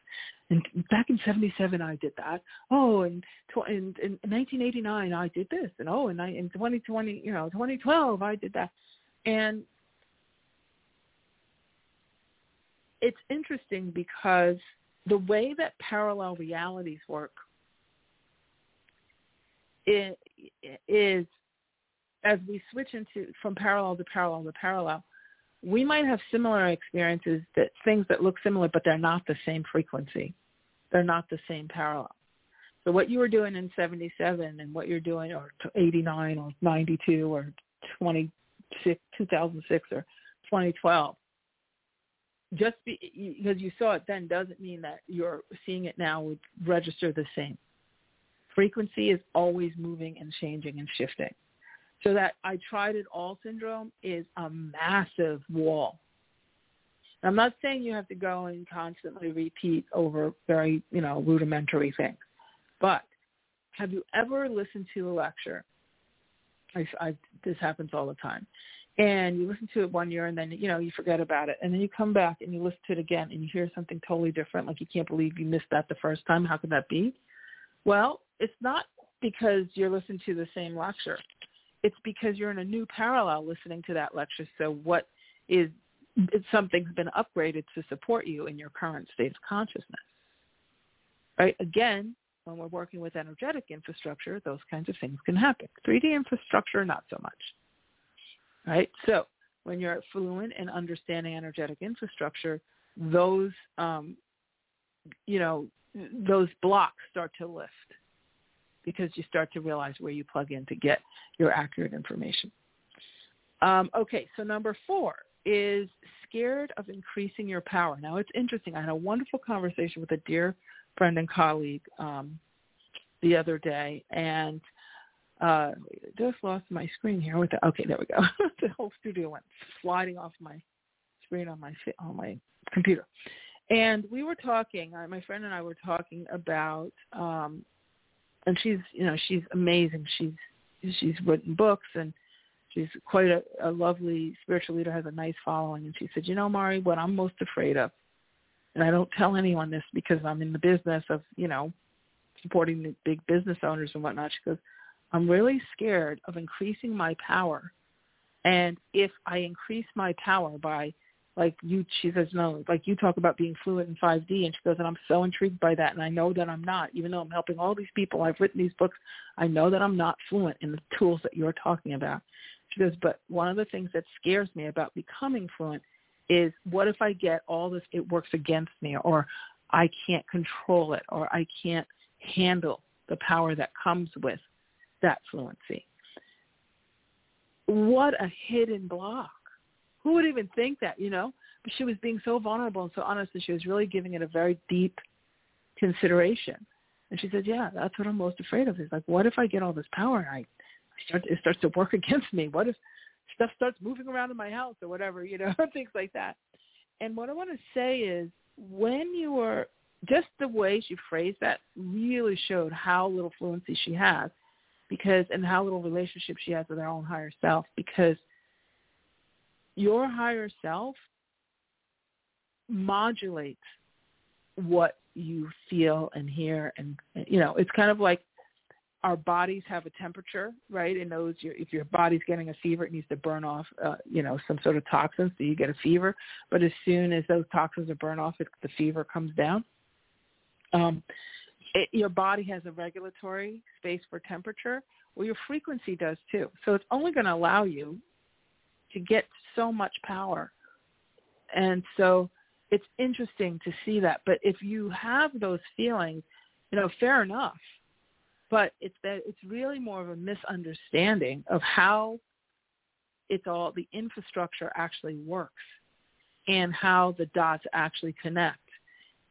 and back in '77 I did that. Oh, and in, in 1989 I did this, and oh, and I in 2020, you know, 2012 I did that, and it's interesting because the way that parallel realities work is, is as we switch into from parallel to parallel to parallel we might have similar experiences that things that look similar, but they're not the same frequency. They're not the same parallel. So what you were doing in 77 and what you're doing or 89 or 92 or 26, 2006 or 2012, just be, because you saw it then doesn't mean that you're seeing it now would register the same. Frequency is always moving and changing and shifting. So that I tried it all syndrome is a massive wall. I'm not saying you have to go and constantly repeat over very, you know, rudimentary things. But have you ever listened to a lecture? I, I, this happens all the time. And you listen to it one year and then, you know, you forget about it. And then you come back and you listen to it again and you hear something totally different. Like you can't believe you missed that the first time. How could that be? Well, it's not because you're listening to the same lecture. It's because you're in a new parallel listening to that lecture. So what is something's been upgraded to support you in your current state of consciousness. Right? Again, when we're working with energetic infrastructure, those kinds of things can happen. 3D infrastructure, not so much. Right? So when you're fluent in understanding energetic infrastructure, those, um, you know, those blocks start to lift because you start to realize where you plug in to get your accurate information. Um, okay, so number four is scared of increasing your power. Now, it's interesting. I had a wonderful conversation with a dear friend and colleague um, the other day, and uh, just lost my screen here. With the, okay, there we go. the whole studio went sliding off my screen on my on my computer. And we were talking. Uh, my friend and I were talking about, um, and she's you know she's amazing. She's she's written books and she's quite a, a lovely spiritual leader, has a nice following. And she said, you know, Mari, what I'm most afraid of, and I don't tell anyone this because I'm in the business of, you know, supporting the big business owners and whatnot. She goes, I'm really scared of increasing my power. And if I increase my power by like you she says no like you talk about being fluent in 5d and she goes and i'm so intrigued by that and i know that i'm not even though i'm helping all these people i've written these books i know that i'm not fluent in the tools that you're talking about she goes, but one of the things that scares me about becoming fluent is what if I get all this, it works against me, or I can't control it, or I can't handle the power that comes with that fluency. What a hidden block. Who would even think that, you know? But she was being so vulnerable and so honest and she was really giving it a very deep consideration. And she said, yeah, that's what I'm most afraid of is like, what if I get all this power and I start, it starts to work against me. What if stuff starts moving around in my house or whatever, you know, things like that. And what I want to say is when you are just the way she phrased that really showed how little fluency she has because and how little relationship she has with her own higher self because your higher self modulates what you feel and hear and you know it's kind of like our bodies have a temperature, right? It knows your, if your body's getting a fever, it needs to burn off, uh, you know, some sort of toxins so you get a fever. But as soon as those toxins are burned off, it, the fever comes down. Um, it, your body has a regulatory space for temperature. Well, your frequency does too. So it's only going to allow you to get so much power. And so it's interesting to see that. But if you have those feelings, you know, fair enough but it's that it's really more of a misunderstanding of how it's all the infrastructure actually works and how the dots actually connect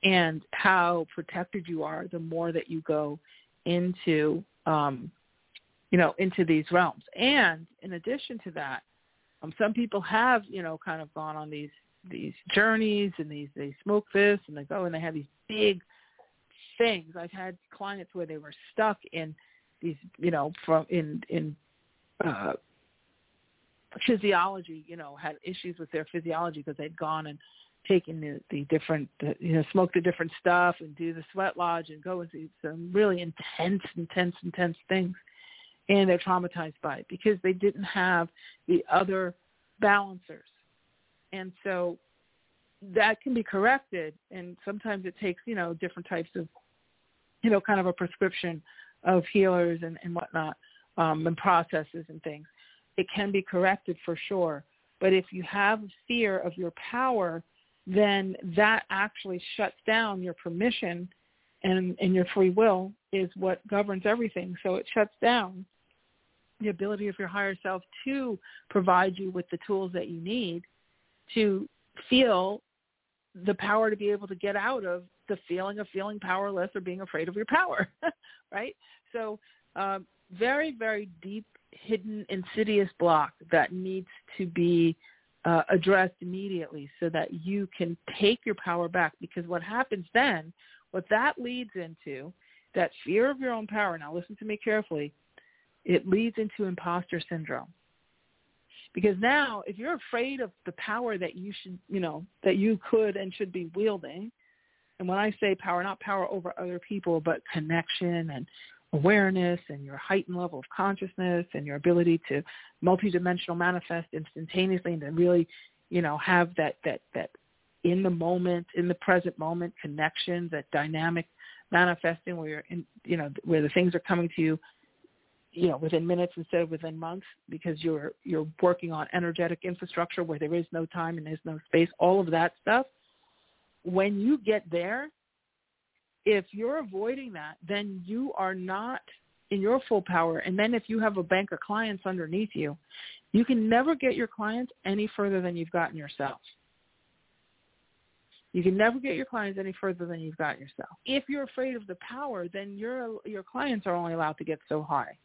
and how protected you are the more that you go into um, you know into these realms and in addition to that um, some people have you know kind of gone on these these journeys and these they smoke this and they go and they have these big things. I've had clients where they were stuck in these, you know, from in in uh, physiology, you know, had issues with their physiology because they'd gone and taken the, the different, the, you know, smoke the different stuff and do the sweat lodge and go and into some really intense, intense, intense things. And they're traumatized by it because they didn't have the other balancers. And so that can be corrected and sometimes it takes, you know, different types of you know, kind of a prescription of healers and, and whatnot um, and processes and things. It can be corrected for sure. But if you have fear of your power, then that actually shuts down your permission and, and your free will is what governs everything. So it shuts down the ability of your higher self to provide you with the tools that you need to feel the power to be able to get out of the feeling of feeling powerless or being afraid of your power, right? So um, very, very deep, hidden, insidious block that needs to be uh, addressed immediately so that you can take your power back. Because what happens then, what that leads into, that fear of your own power, now listen to me carefully, it leads into imposter syndrome. Because now if you're afraid of the power that you should, you know, that you could and should be wielding, and when I say power, not power over other people, but connection and awareness and your heightened level of consciousness and your ability to multidimensional manifest instantaneously and to really, you know, have that that that in the moment, in the present moment connection, that dynamic manifesting where you're in, you know, where the things are coming to you, you know, within minutes instead of within months because you're you're working on energetic infrastructure where there is no time and there's no space, all of that stuff. When you get there, if you're avoiding that, then you are not in your full power. And then if you have a bank of clients underneath you, you can never get your clients any further than you've gotten yourself. You can never get your clients any further than you've got yourself. If you're afraid of the power, then your your clients are only allowed to get so high.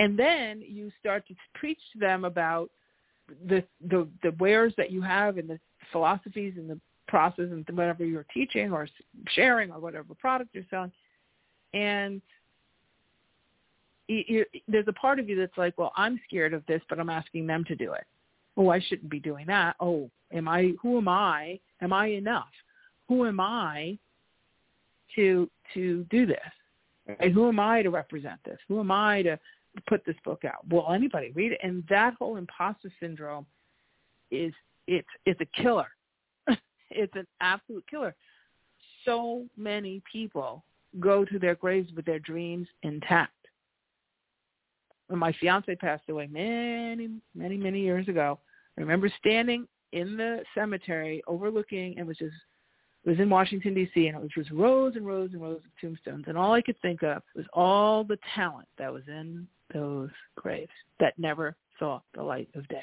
And then you start to preach to them about the the the wares that you have and the philosophies and the process and whatever you're teaching or sharing or whatever product you're selling. And you, you, there's a part of you that's like, well, I'm scared of this, but I'm asking them to do it. Oh, I shouldn't be doing that. Oh, am I? Who am I? Am I enough? Who am I to to do this? And who am I to represent this? Who am I to put this book out? Will anybody read it? And that whole imposter syndrome is it's it's a killer it's an absolute killer. So many people go to their graves with their dreams intact. When my fiance passed away many, many, many years ago, I remember standing in the cemetery overlooking, it was just, it was in Washington, D.C., and it was just rows and rows and rows of tombstones. And all I could think of was all the talent that was in those graves that never saw the light of day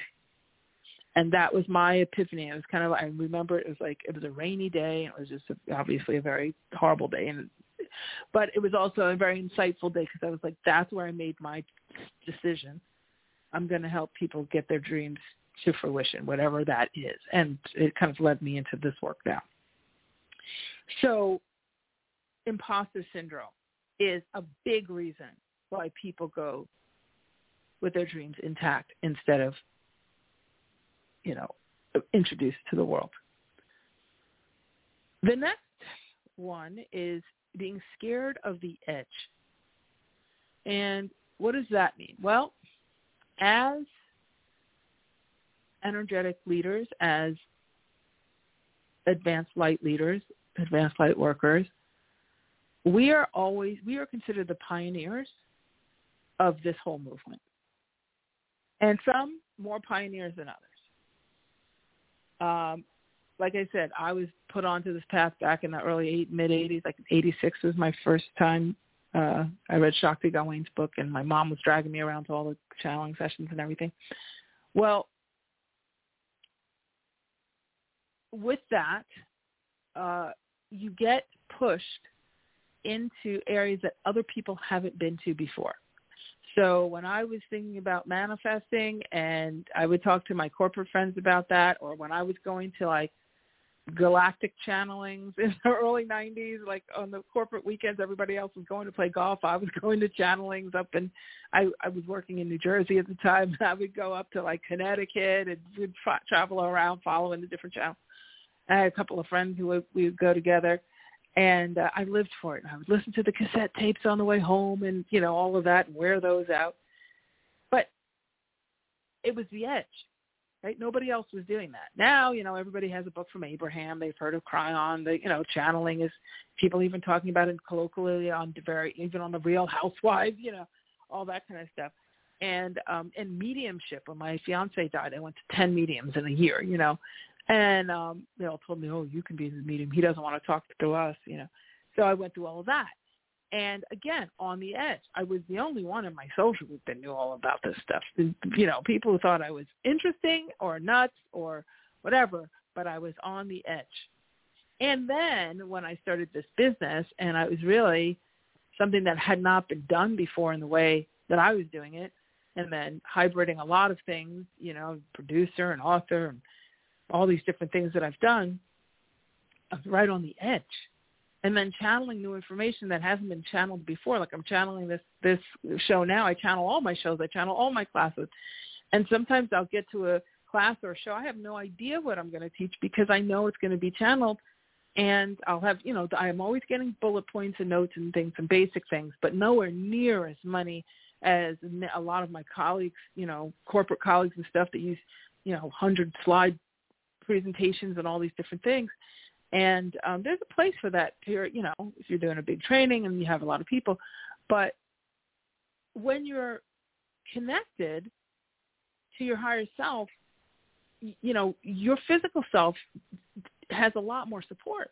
and that was my epiphany. It was kind of I remember it was like it was a rainy day and it was just a, obviously a very horrible day and but it was also a very insightful day because I was like that's where I made my decision. I'm going to help people get their dreams to fruition, whatever that is. And it kind of led me into this work now. So imposter syndrome is a big reason why people go with their dreams intact instead of you know, introduced to the world. The next one is being scared of the edge. And what does that mean? Well, as energetic leaders, as advanced light leaders, advanced light workers, we are always, we are considered the pioneers of this whole movement. And some more pioneers than others um, like I said, I was put onto this path back in the early eight, mid '80s. Like '86 was my first time. Uh, I read Shakti Gawain's book, and my mom was dragging me around to all the channeling sessions and everything. Well, with that, uh, you get pushed into areas that other people haven't been to before. So when I was thinking about manifesting and I would talk to my corporate friends about that or when I was going to like galactic channelings in the early 90s like on the corporate weekends everybody else was going to play golf I was going to channelings up and I I was working in New Jersey at the time I would go up to like Connecticut and we'd tra- travel around following the different channels I had a couple of friends who would, we would go together and uh, I lived for it. I would listen to the cassette tapes on the way home, and you know all of that, and wear those out. But it was the edge, right? Nobody else was doing that. Now, you know, everybody has a book from Abraham. They've heard of Kryon. The you know, channeling is people even talking about it colloquially on very even on the Real Housewives. You know, all that kind of stuff. And um and mediumship. When my fiance died, I went to ten mediums in a year. You know, and um, they all told me, oh, you can be the meeting. He doesn't want to talk to us, you know. So I went through all of that. And again, on the edge, I was the only one in my social group that knew all about this stuff. You know, people thought I was interesting or nuts or whatever, but I was on the edge. And then when I started this business and I was really something that had not been done before in the way that I was doing it, and then hybriding a lot of things, you know, producer and author and all these different things that I've done, I was right on the edge. And then channeling new information that hasn't been channeled before. Like I'm channeling this this show now. I channel all my shows. I channel all my classes. And sometimes I'll get to a class or a show. I have no idea what I'm going to teach because I know it's going to be channeled and I'll have, you know, I'm always getting bullet points and notes and things and basic things, but nowhere near as many as a lot of my colleagues, you know, corporate colleagues and stuff that use, you know, hundred slide presentations and all these different things. And um, there's a place for that here, you know, if you're doing a big training and you have a lot of people. But when you're connected to your higher self, you know, your physical self has a lot more support.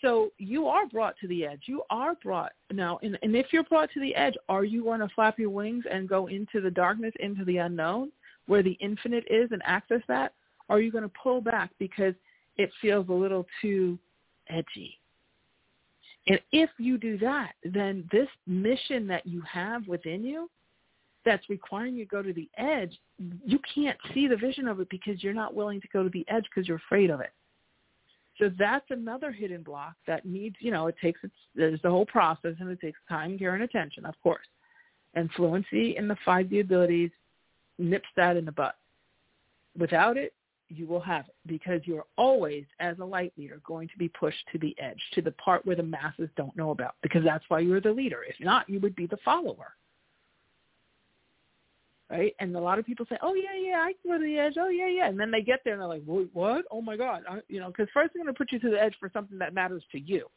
So you are brought to the edge. You are brought now, and, and if you're brought to the edge, are you going to flap your wings and go into the darkness, into the unknown, where the infinite is, and access that? Or are you going to pull back because it feels a little too edgy? And if you do that, then this mission that you have within you that's requiring you to go to the edge, you can't see the vision of it because you're not willing to go to the edge because you're afraid of it. So that's another hidden block that needs, you know, it takes, its, there's the whole process and it takes time, care, and attention, of course. And fluency in the 5D abilities nips that in the butt. Without it, you will have it because you're always, as a light leader, going to be pushed to the edge, to the part where the masses don't know about, because that's why you're the leader. If not, you would be the follower right? And a lot of people say, "Oh yeah, yeah, I can go to the edge. Oh yeah, yeah," and then they get there and they're like, "Wait, what? Oh my God!" I, you know, because first they're going to put you to the edge for something that matters to you.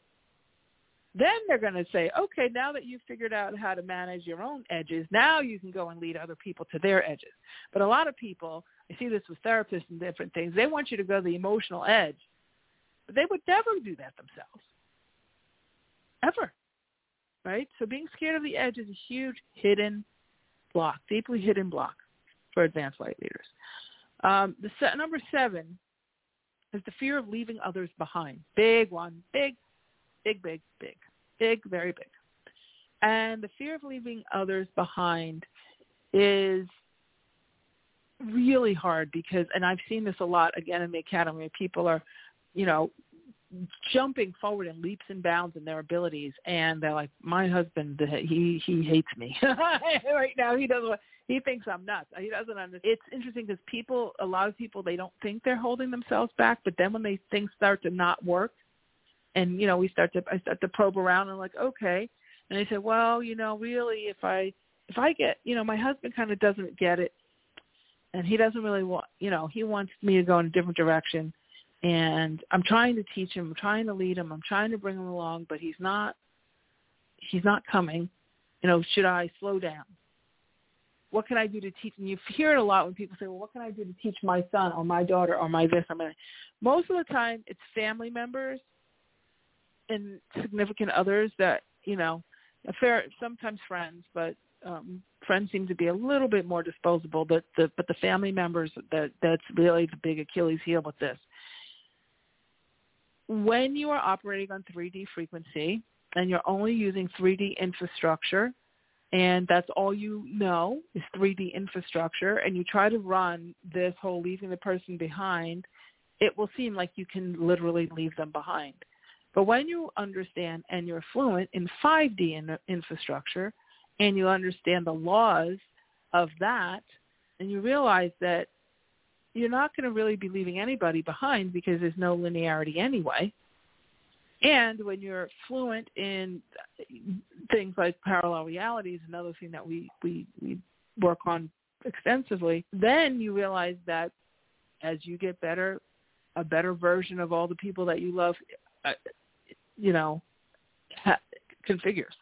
Then they're going to say, "Okay, now that you've figured out how to manage your own edges, now you can go and lead other people to their edges." But a lot of people, I see this with therapists and different things. They want you to go to the emotional edge, but they would never do that themselves, ever. Right? So being scared of the edge is a huge hidden block, deeply hidden block for advanced light leaders. Um, the set, number seven is the fear of leaving others behind. Big one, big, big, big, big, big, very big. And the fear of leaving others behind is really hard because, and I've seen this a lot again in the academy. People are, you know, jumping forward in leaps and bounds in their abilities and they're like my husband he he hates me right now he doesn't he thinks i'm nuts he doesn't understand it's interesting because people a lot of people they don't think they're holding themselves back but then when they things start to not work and you know we start to i start to probe around and I'm like okay and they say well you know really if i if i get you know my husband kind of doesn't get it and he doesn't really want you know he wants me to go in a different direction and I'm trying to teach him, I'm trying to lead him, I'm trying to bring him along, but he's not he's not coming. You know, should I slow down? What can I do to teach? And you hear it a lot when people say, "Well, what can I do to teach my son or my daughter or my this or my?" Most of the time, it's family members and significant others that you know, a fair sometimes friends, but um, friends seem to be a little bit more disposable. But the but the family members that that's really the big Achilles heel with this when you are operating on 3D frequency and you're only using 3D infrastructure and that's all you know is 3D infrastructure and you try to run this whole leaving the person behind, it will seem like you can literally leave them behind. But when you understand and you're fluent in 5D in infrastructure and you understand the laws of that and you realize that you're not going to really be leaving anybody behind because there's no linearity anyway. And when you're fluent in things like parallel realities, another thing that we, we, we work on extensively, then you realize that as you get better, a better version of all the people that you love, uh, you know, ha- configures.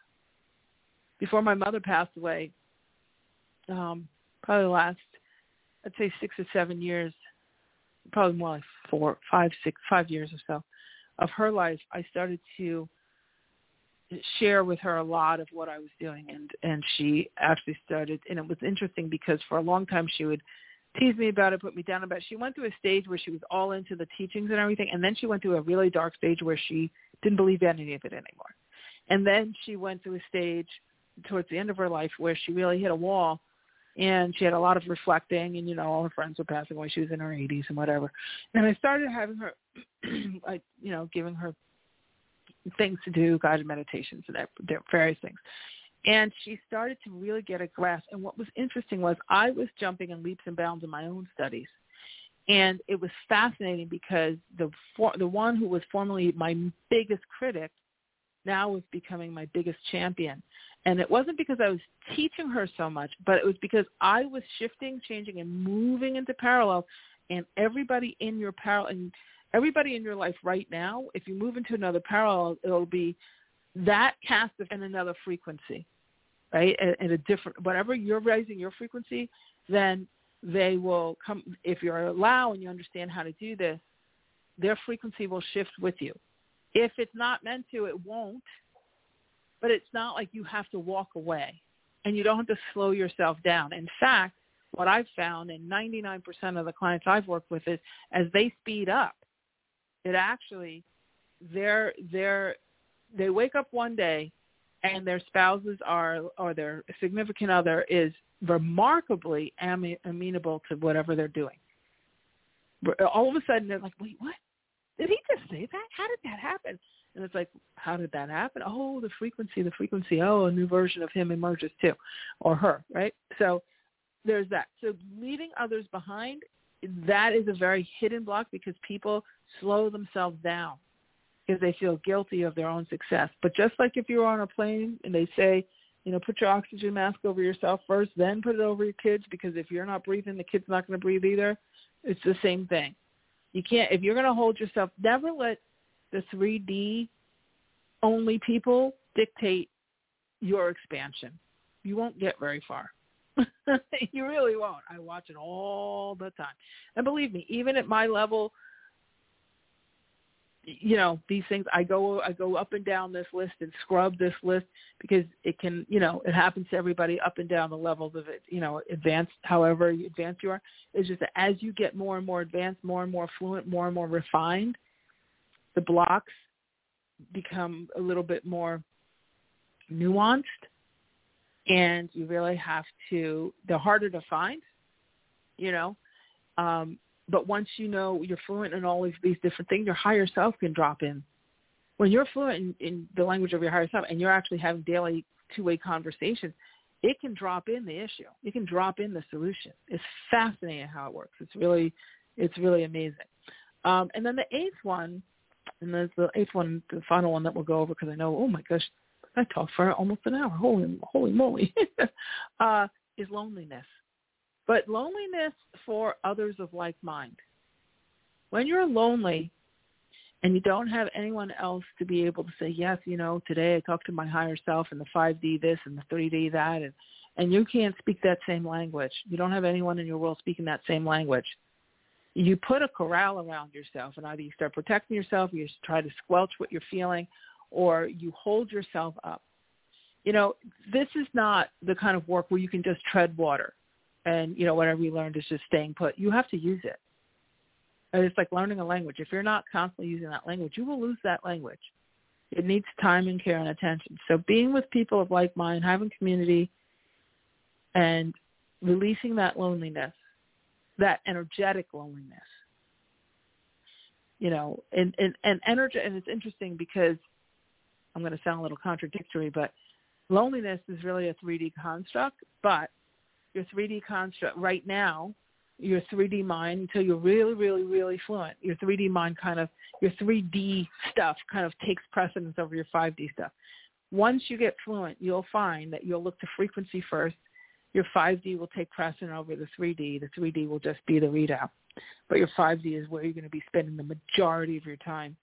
Before my mother passed away, um, probably the last I'd say six or seven years, probably more like four, five, six, five years or so of her life, I started to share with her a lot of what I was doing and and she actually started and it was interesting because for a long time she would teased me about it, put me down about it. She went through a stage where she was all into the teachings and everything, and then she went through a really dark stage where she didn't believe any of it anymore. And then she went through a stage towards the end of her life where she really hit a wall and she had a lot of reflecting and you know all her friends were passing away she was in her 80s and whatever and i started having her like you know giving her things to do guided meditations and various things and she started to really get a grasp. And what was interesting was I was jumping in leaps and bounds in my own studies. And it was fascinating because the for, the one who was formerly my biggest critic now was becoming my biggest champion. And it wasn't because I was teaching her so much, but it was because I was shifting, changing, and moving into parallel. And everybody in your parallel, and everybody in your life right now, if you move into another parallel, it'll be that cast in another frequency right? At a different, whatever you're raising your frequency, then they will come, if you're allowed and you understand how to do this, their frequency will shift with you. If it's not meant to, it won't. But it's not like you have to walk away and you don't have to slow yourself down. In fact, what I've found and 99% of the clients I've worked with is as they speed up, it actually, they're, they're, they wake up one day and their spouses are or their significant other is remarkably am- amenable to whatever they're doing. Uh, all of a sudden they're like, wait, what? Did he just say that? How did that happen? And it's like, how did that happen? Oh, the frequency, the frequency. Oh, a new version of him emerges too, or her, right? So there's that. So leaving others behind, that is a very hidden block because people slow themselves down because they feel guilty of their own success. But just like if you're on a plane and they say, you know, put your oxygen mask over yourself first, then put it over your kids because if you're not breathing, the kid's not going to breathe either. It's the same thing. You can't, if you're going to hold yourself, never let the 3D only people dictate your expansion. You won't get very far. you really won't. I watch it all the time. And believe me, even at my level, you know these things i go i go up and down this list and scrub this list because it can you know it happens to everybody up and down the levels of it you know advanced however advanced you are. It's just that as you get more and more advanced more and more fluent more and more refined the blocks become a little bit more nuanced and you really have to they're harder to find you know um but once you know you're fluent in all of these different things, your higher self can drop in. When you're fluent in, in the language of your higher self and you're actually having daily two-way conversations, it can drop in the issue. It can drop in the solution. It's fascinating how it works. It's really, it's really amazing. Um, and then the eighth one, and there's the eighth one, the final one that we'll go over because I know, oh my gosh, I talked for almost an hour. Holy, holy moly, uh, is loneliness. But loneliness for others of like mind. When you're lonely and you don't have anyone else to be able to say, yes, you know, today I talked to my higher self and the 5D this and the 3D that, and, and you can't speak that same language. You don't have anyone in your world speaking that same language. You put a corral around yourself and either you start protecting yourself, you try to squelch what you're feeling, or you hold yourself up. You know, this is not the kind of work where you can just tread water and you know whatever you learned is just staying put. You have to use it. and It's like learning a language. If you're not constantly using that language, you will lose that language. It needs time and care and attention. So being with people of like mind, having community, and releasing that loneliness, that energetic loneliness. You know, and and and energy, and it's interesting because I'm going to sound a little contradictory, but loneliness is really a 3D construct, but your 3D construct right now, your 3D mind until you're really, really, really fluent. Your 3D mind kind of, your 3D stuff kind of takes precedence over your 5D stuff. Once you get fluent, you'll find that you'll look to frequency first. Your 5D will take precedence over the 3D. The 3D will just be the readout. But your 5D is where you're going to be spending the majority of your time,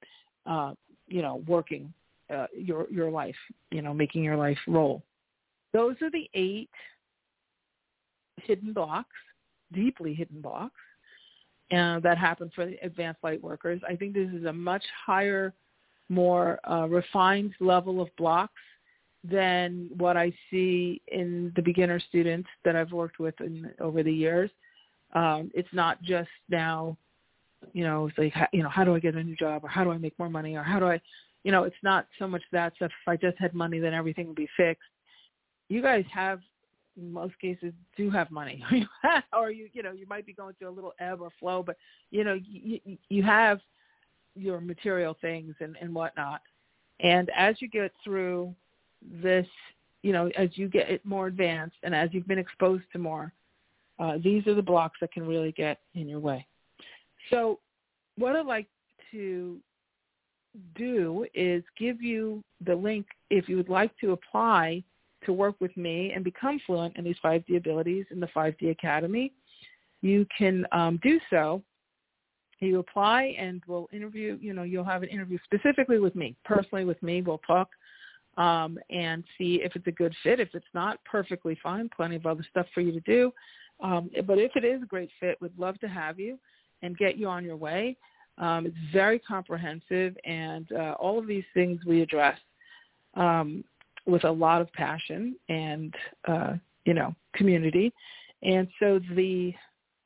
uh, you know, working uh, your your life, you know, making your life roll. Those are the eight hidden blocks, deeply hidden blocks, uh, that happen for the advanced light workers. I think this is a much higher, more uh, refined level of blocks than what I see in the beginner students that I've worked with in, over the years. Um, it's not just now, you know, it's like, you know, how do I get a new job or how do I make more money or how do I, you know, it's not so much that stuff. If I just had money, then everything would be fixed. You guys have, in most cases, do have money, or you, you know, you might be going through a little ebb or flow, but you know, you, you have your material things and, and whatnot. And as you get through this, you know, as you get more advanced and as you've been exposed to more, uh, these are the blocks that can really get in your way. So what I'd like to do is give you the link if you would like to apply to work with me and become fluent in these 5D abilities in the 5D Academy. You can um, do so. You apply and we'll interview, you know, you'll have an interview specifically with me, personally with me. We'll talk um, and see if it's a good fit. If it's not, perfectly fine. Plenty of other stuff for you to do. Um, but if it is a great fit, we'd love to have you and get you on your way. Um, it's very comprehensive, and uh, all of these things we address um, with a lot of passion and uh, you know community. And so the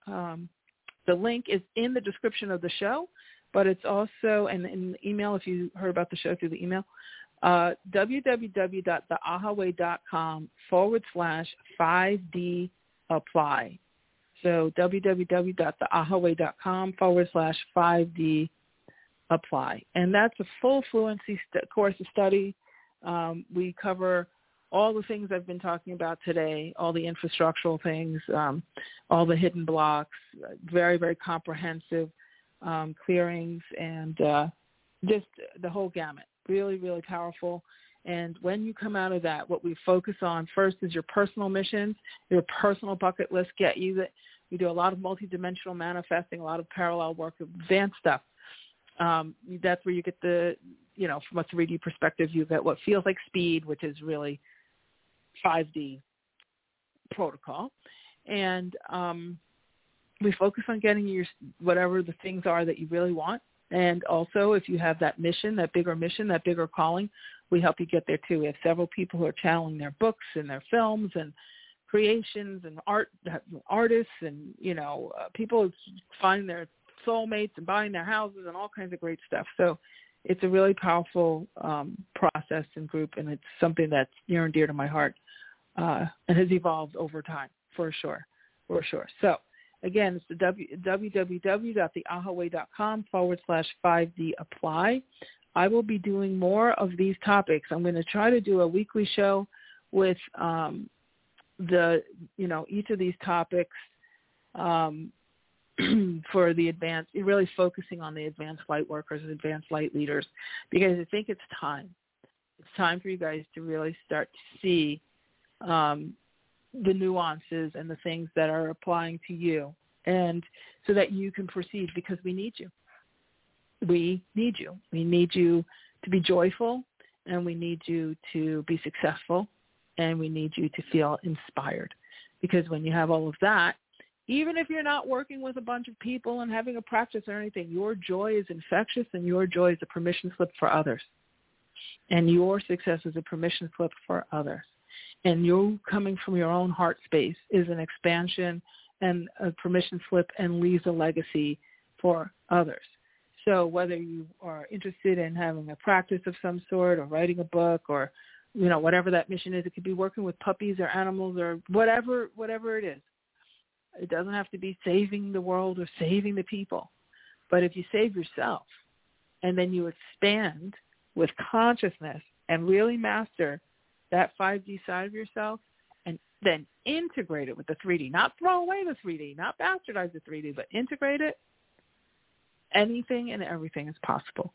um, the link is in the description of the show, but it's also and in the email if you heard about the show through the email. Uh, www.theahaway.com forward slash 5D apply. So www.theahaway.com forward slash 5D apply. And that's a full fluency st- course of study. Um, we cover all the things I've been talking about today, all the infrastructural things, um, all the hidden blocks, very, very comprehensive um, clearings, and uh, just the whole gamut. Really, really powerful. And when you come out of that, what we focus on first is your personal missions, your personal bucket list, get you that we do a lot of multidimensional manifesting, a lot of parallel work, advanced stuff. Um, that's where you get the, you know, from a 3D perspective, you get what feels like speed, which is really 5D protocol. And um, we focus on getting your whatever the things are that you really want. And also, if you have that mission, that bigger mission, that bigger calling, we help you get there too. We have several people who are channeling their books and their films and creations and art artists and you know uh, people find their soulmates and buying their houses and all kinds of great stuff. So it's a really powerful um, process and group, and it's something that's near and dear to my heart uh, and has evolved over time for sure, for sure. So again, it's the w, www.theahaway.com forward slash 5D apply. I will be doing more of these topics. I'm going to try to do a weekly show with um, the you know each of these topics um, for the advanced, really focusing on the advanced light workers and advanced light leaders, because I think it's time. It's time for you guys to really start to see um, the nuances and the things that are applying to you, and so that you can proceed. Because we need you we need you. We need you to be joyful and we need you to be successful and we need you to feel inspired. Because when you have all of that, even if you're not working with a bunch of people and having a practice or anything, your joy is infectious and your joy is a permission slip for others. And your success is a permission slip for others. And you coming from your own heart space is an expansion and a permission slip and leaves a legacy for others. So whether you are interested in having a practice of some sort or writing a book or, you know, whatever that mission is, it could be working with puppies or animals or whatever, whatever it is. It doesn't have to be saving the world or saving the people. But if you save yourself and then you expand with consciousness and really master that 5D side of yourself and then integrate it with the 3D, not throw away the 3D, not bastardize the 3D, but integrate it, anything and everything is possible.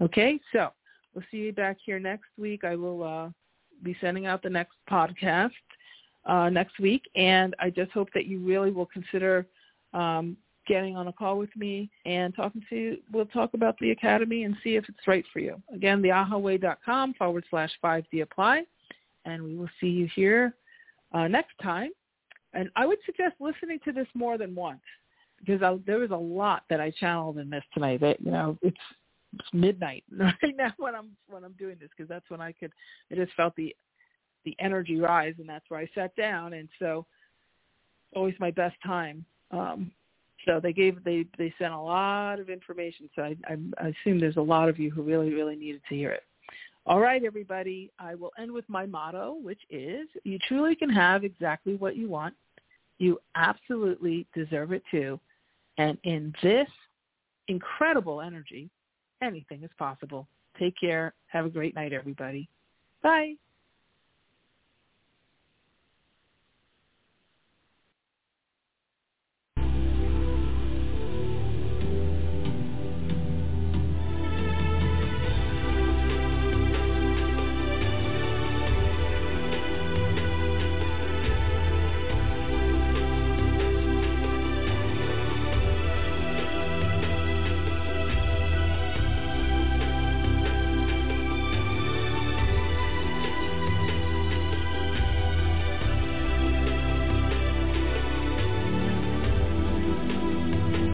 Okay, so we'll see you back here next week. I will uh, be sending out the next podcast uh, next week, and I just hope that you really will consider um, getting on a call with me and talking to you. We'll talk about the academy and see if it's right for you. Again, theahaway.com forward slash 5D apply, and we will see you here uh, next time. And I would suggest listening to this more than once because I, there was a lot that I channeled in this tonight. That you know, it's it's midnight right now when I'm when I'm doing this because that's when I could. I just felt the the energy rise, and that's where I sat down. And so, always my best time Um, so they gave they they sent a lot of information. So I, I, I assume there's a lot of you who really really needed to hear it. All right, everybody. I will end with my motto, which is: you truly can have exactly what you want. You absolutely deserve it too. And in this incredible energy, anything is possible. Take care. Have a great night, everybody. Bye.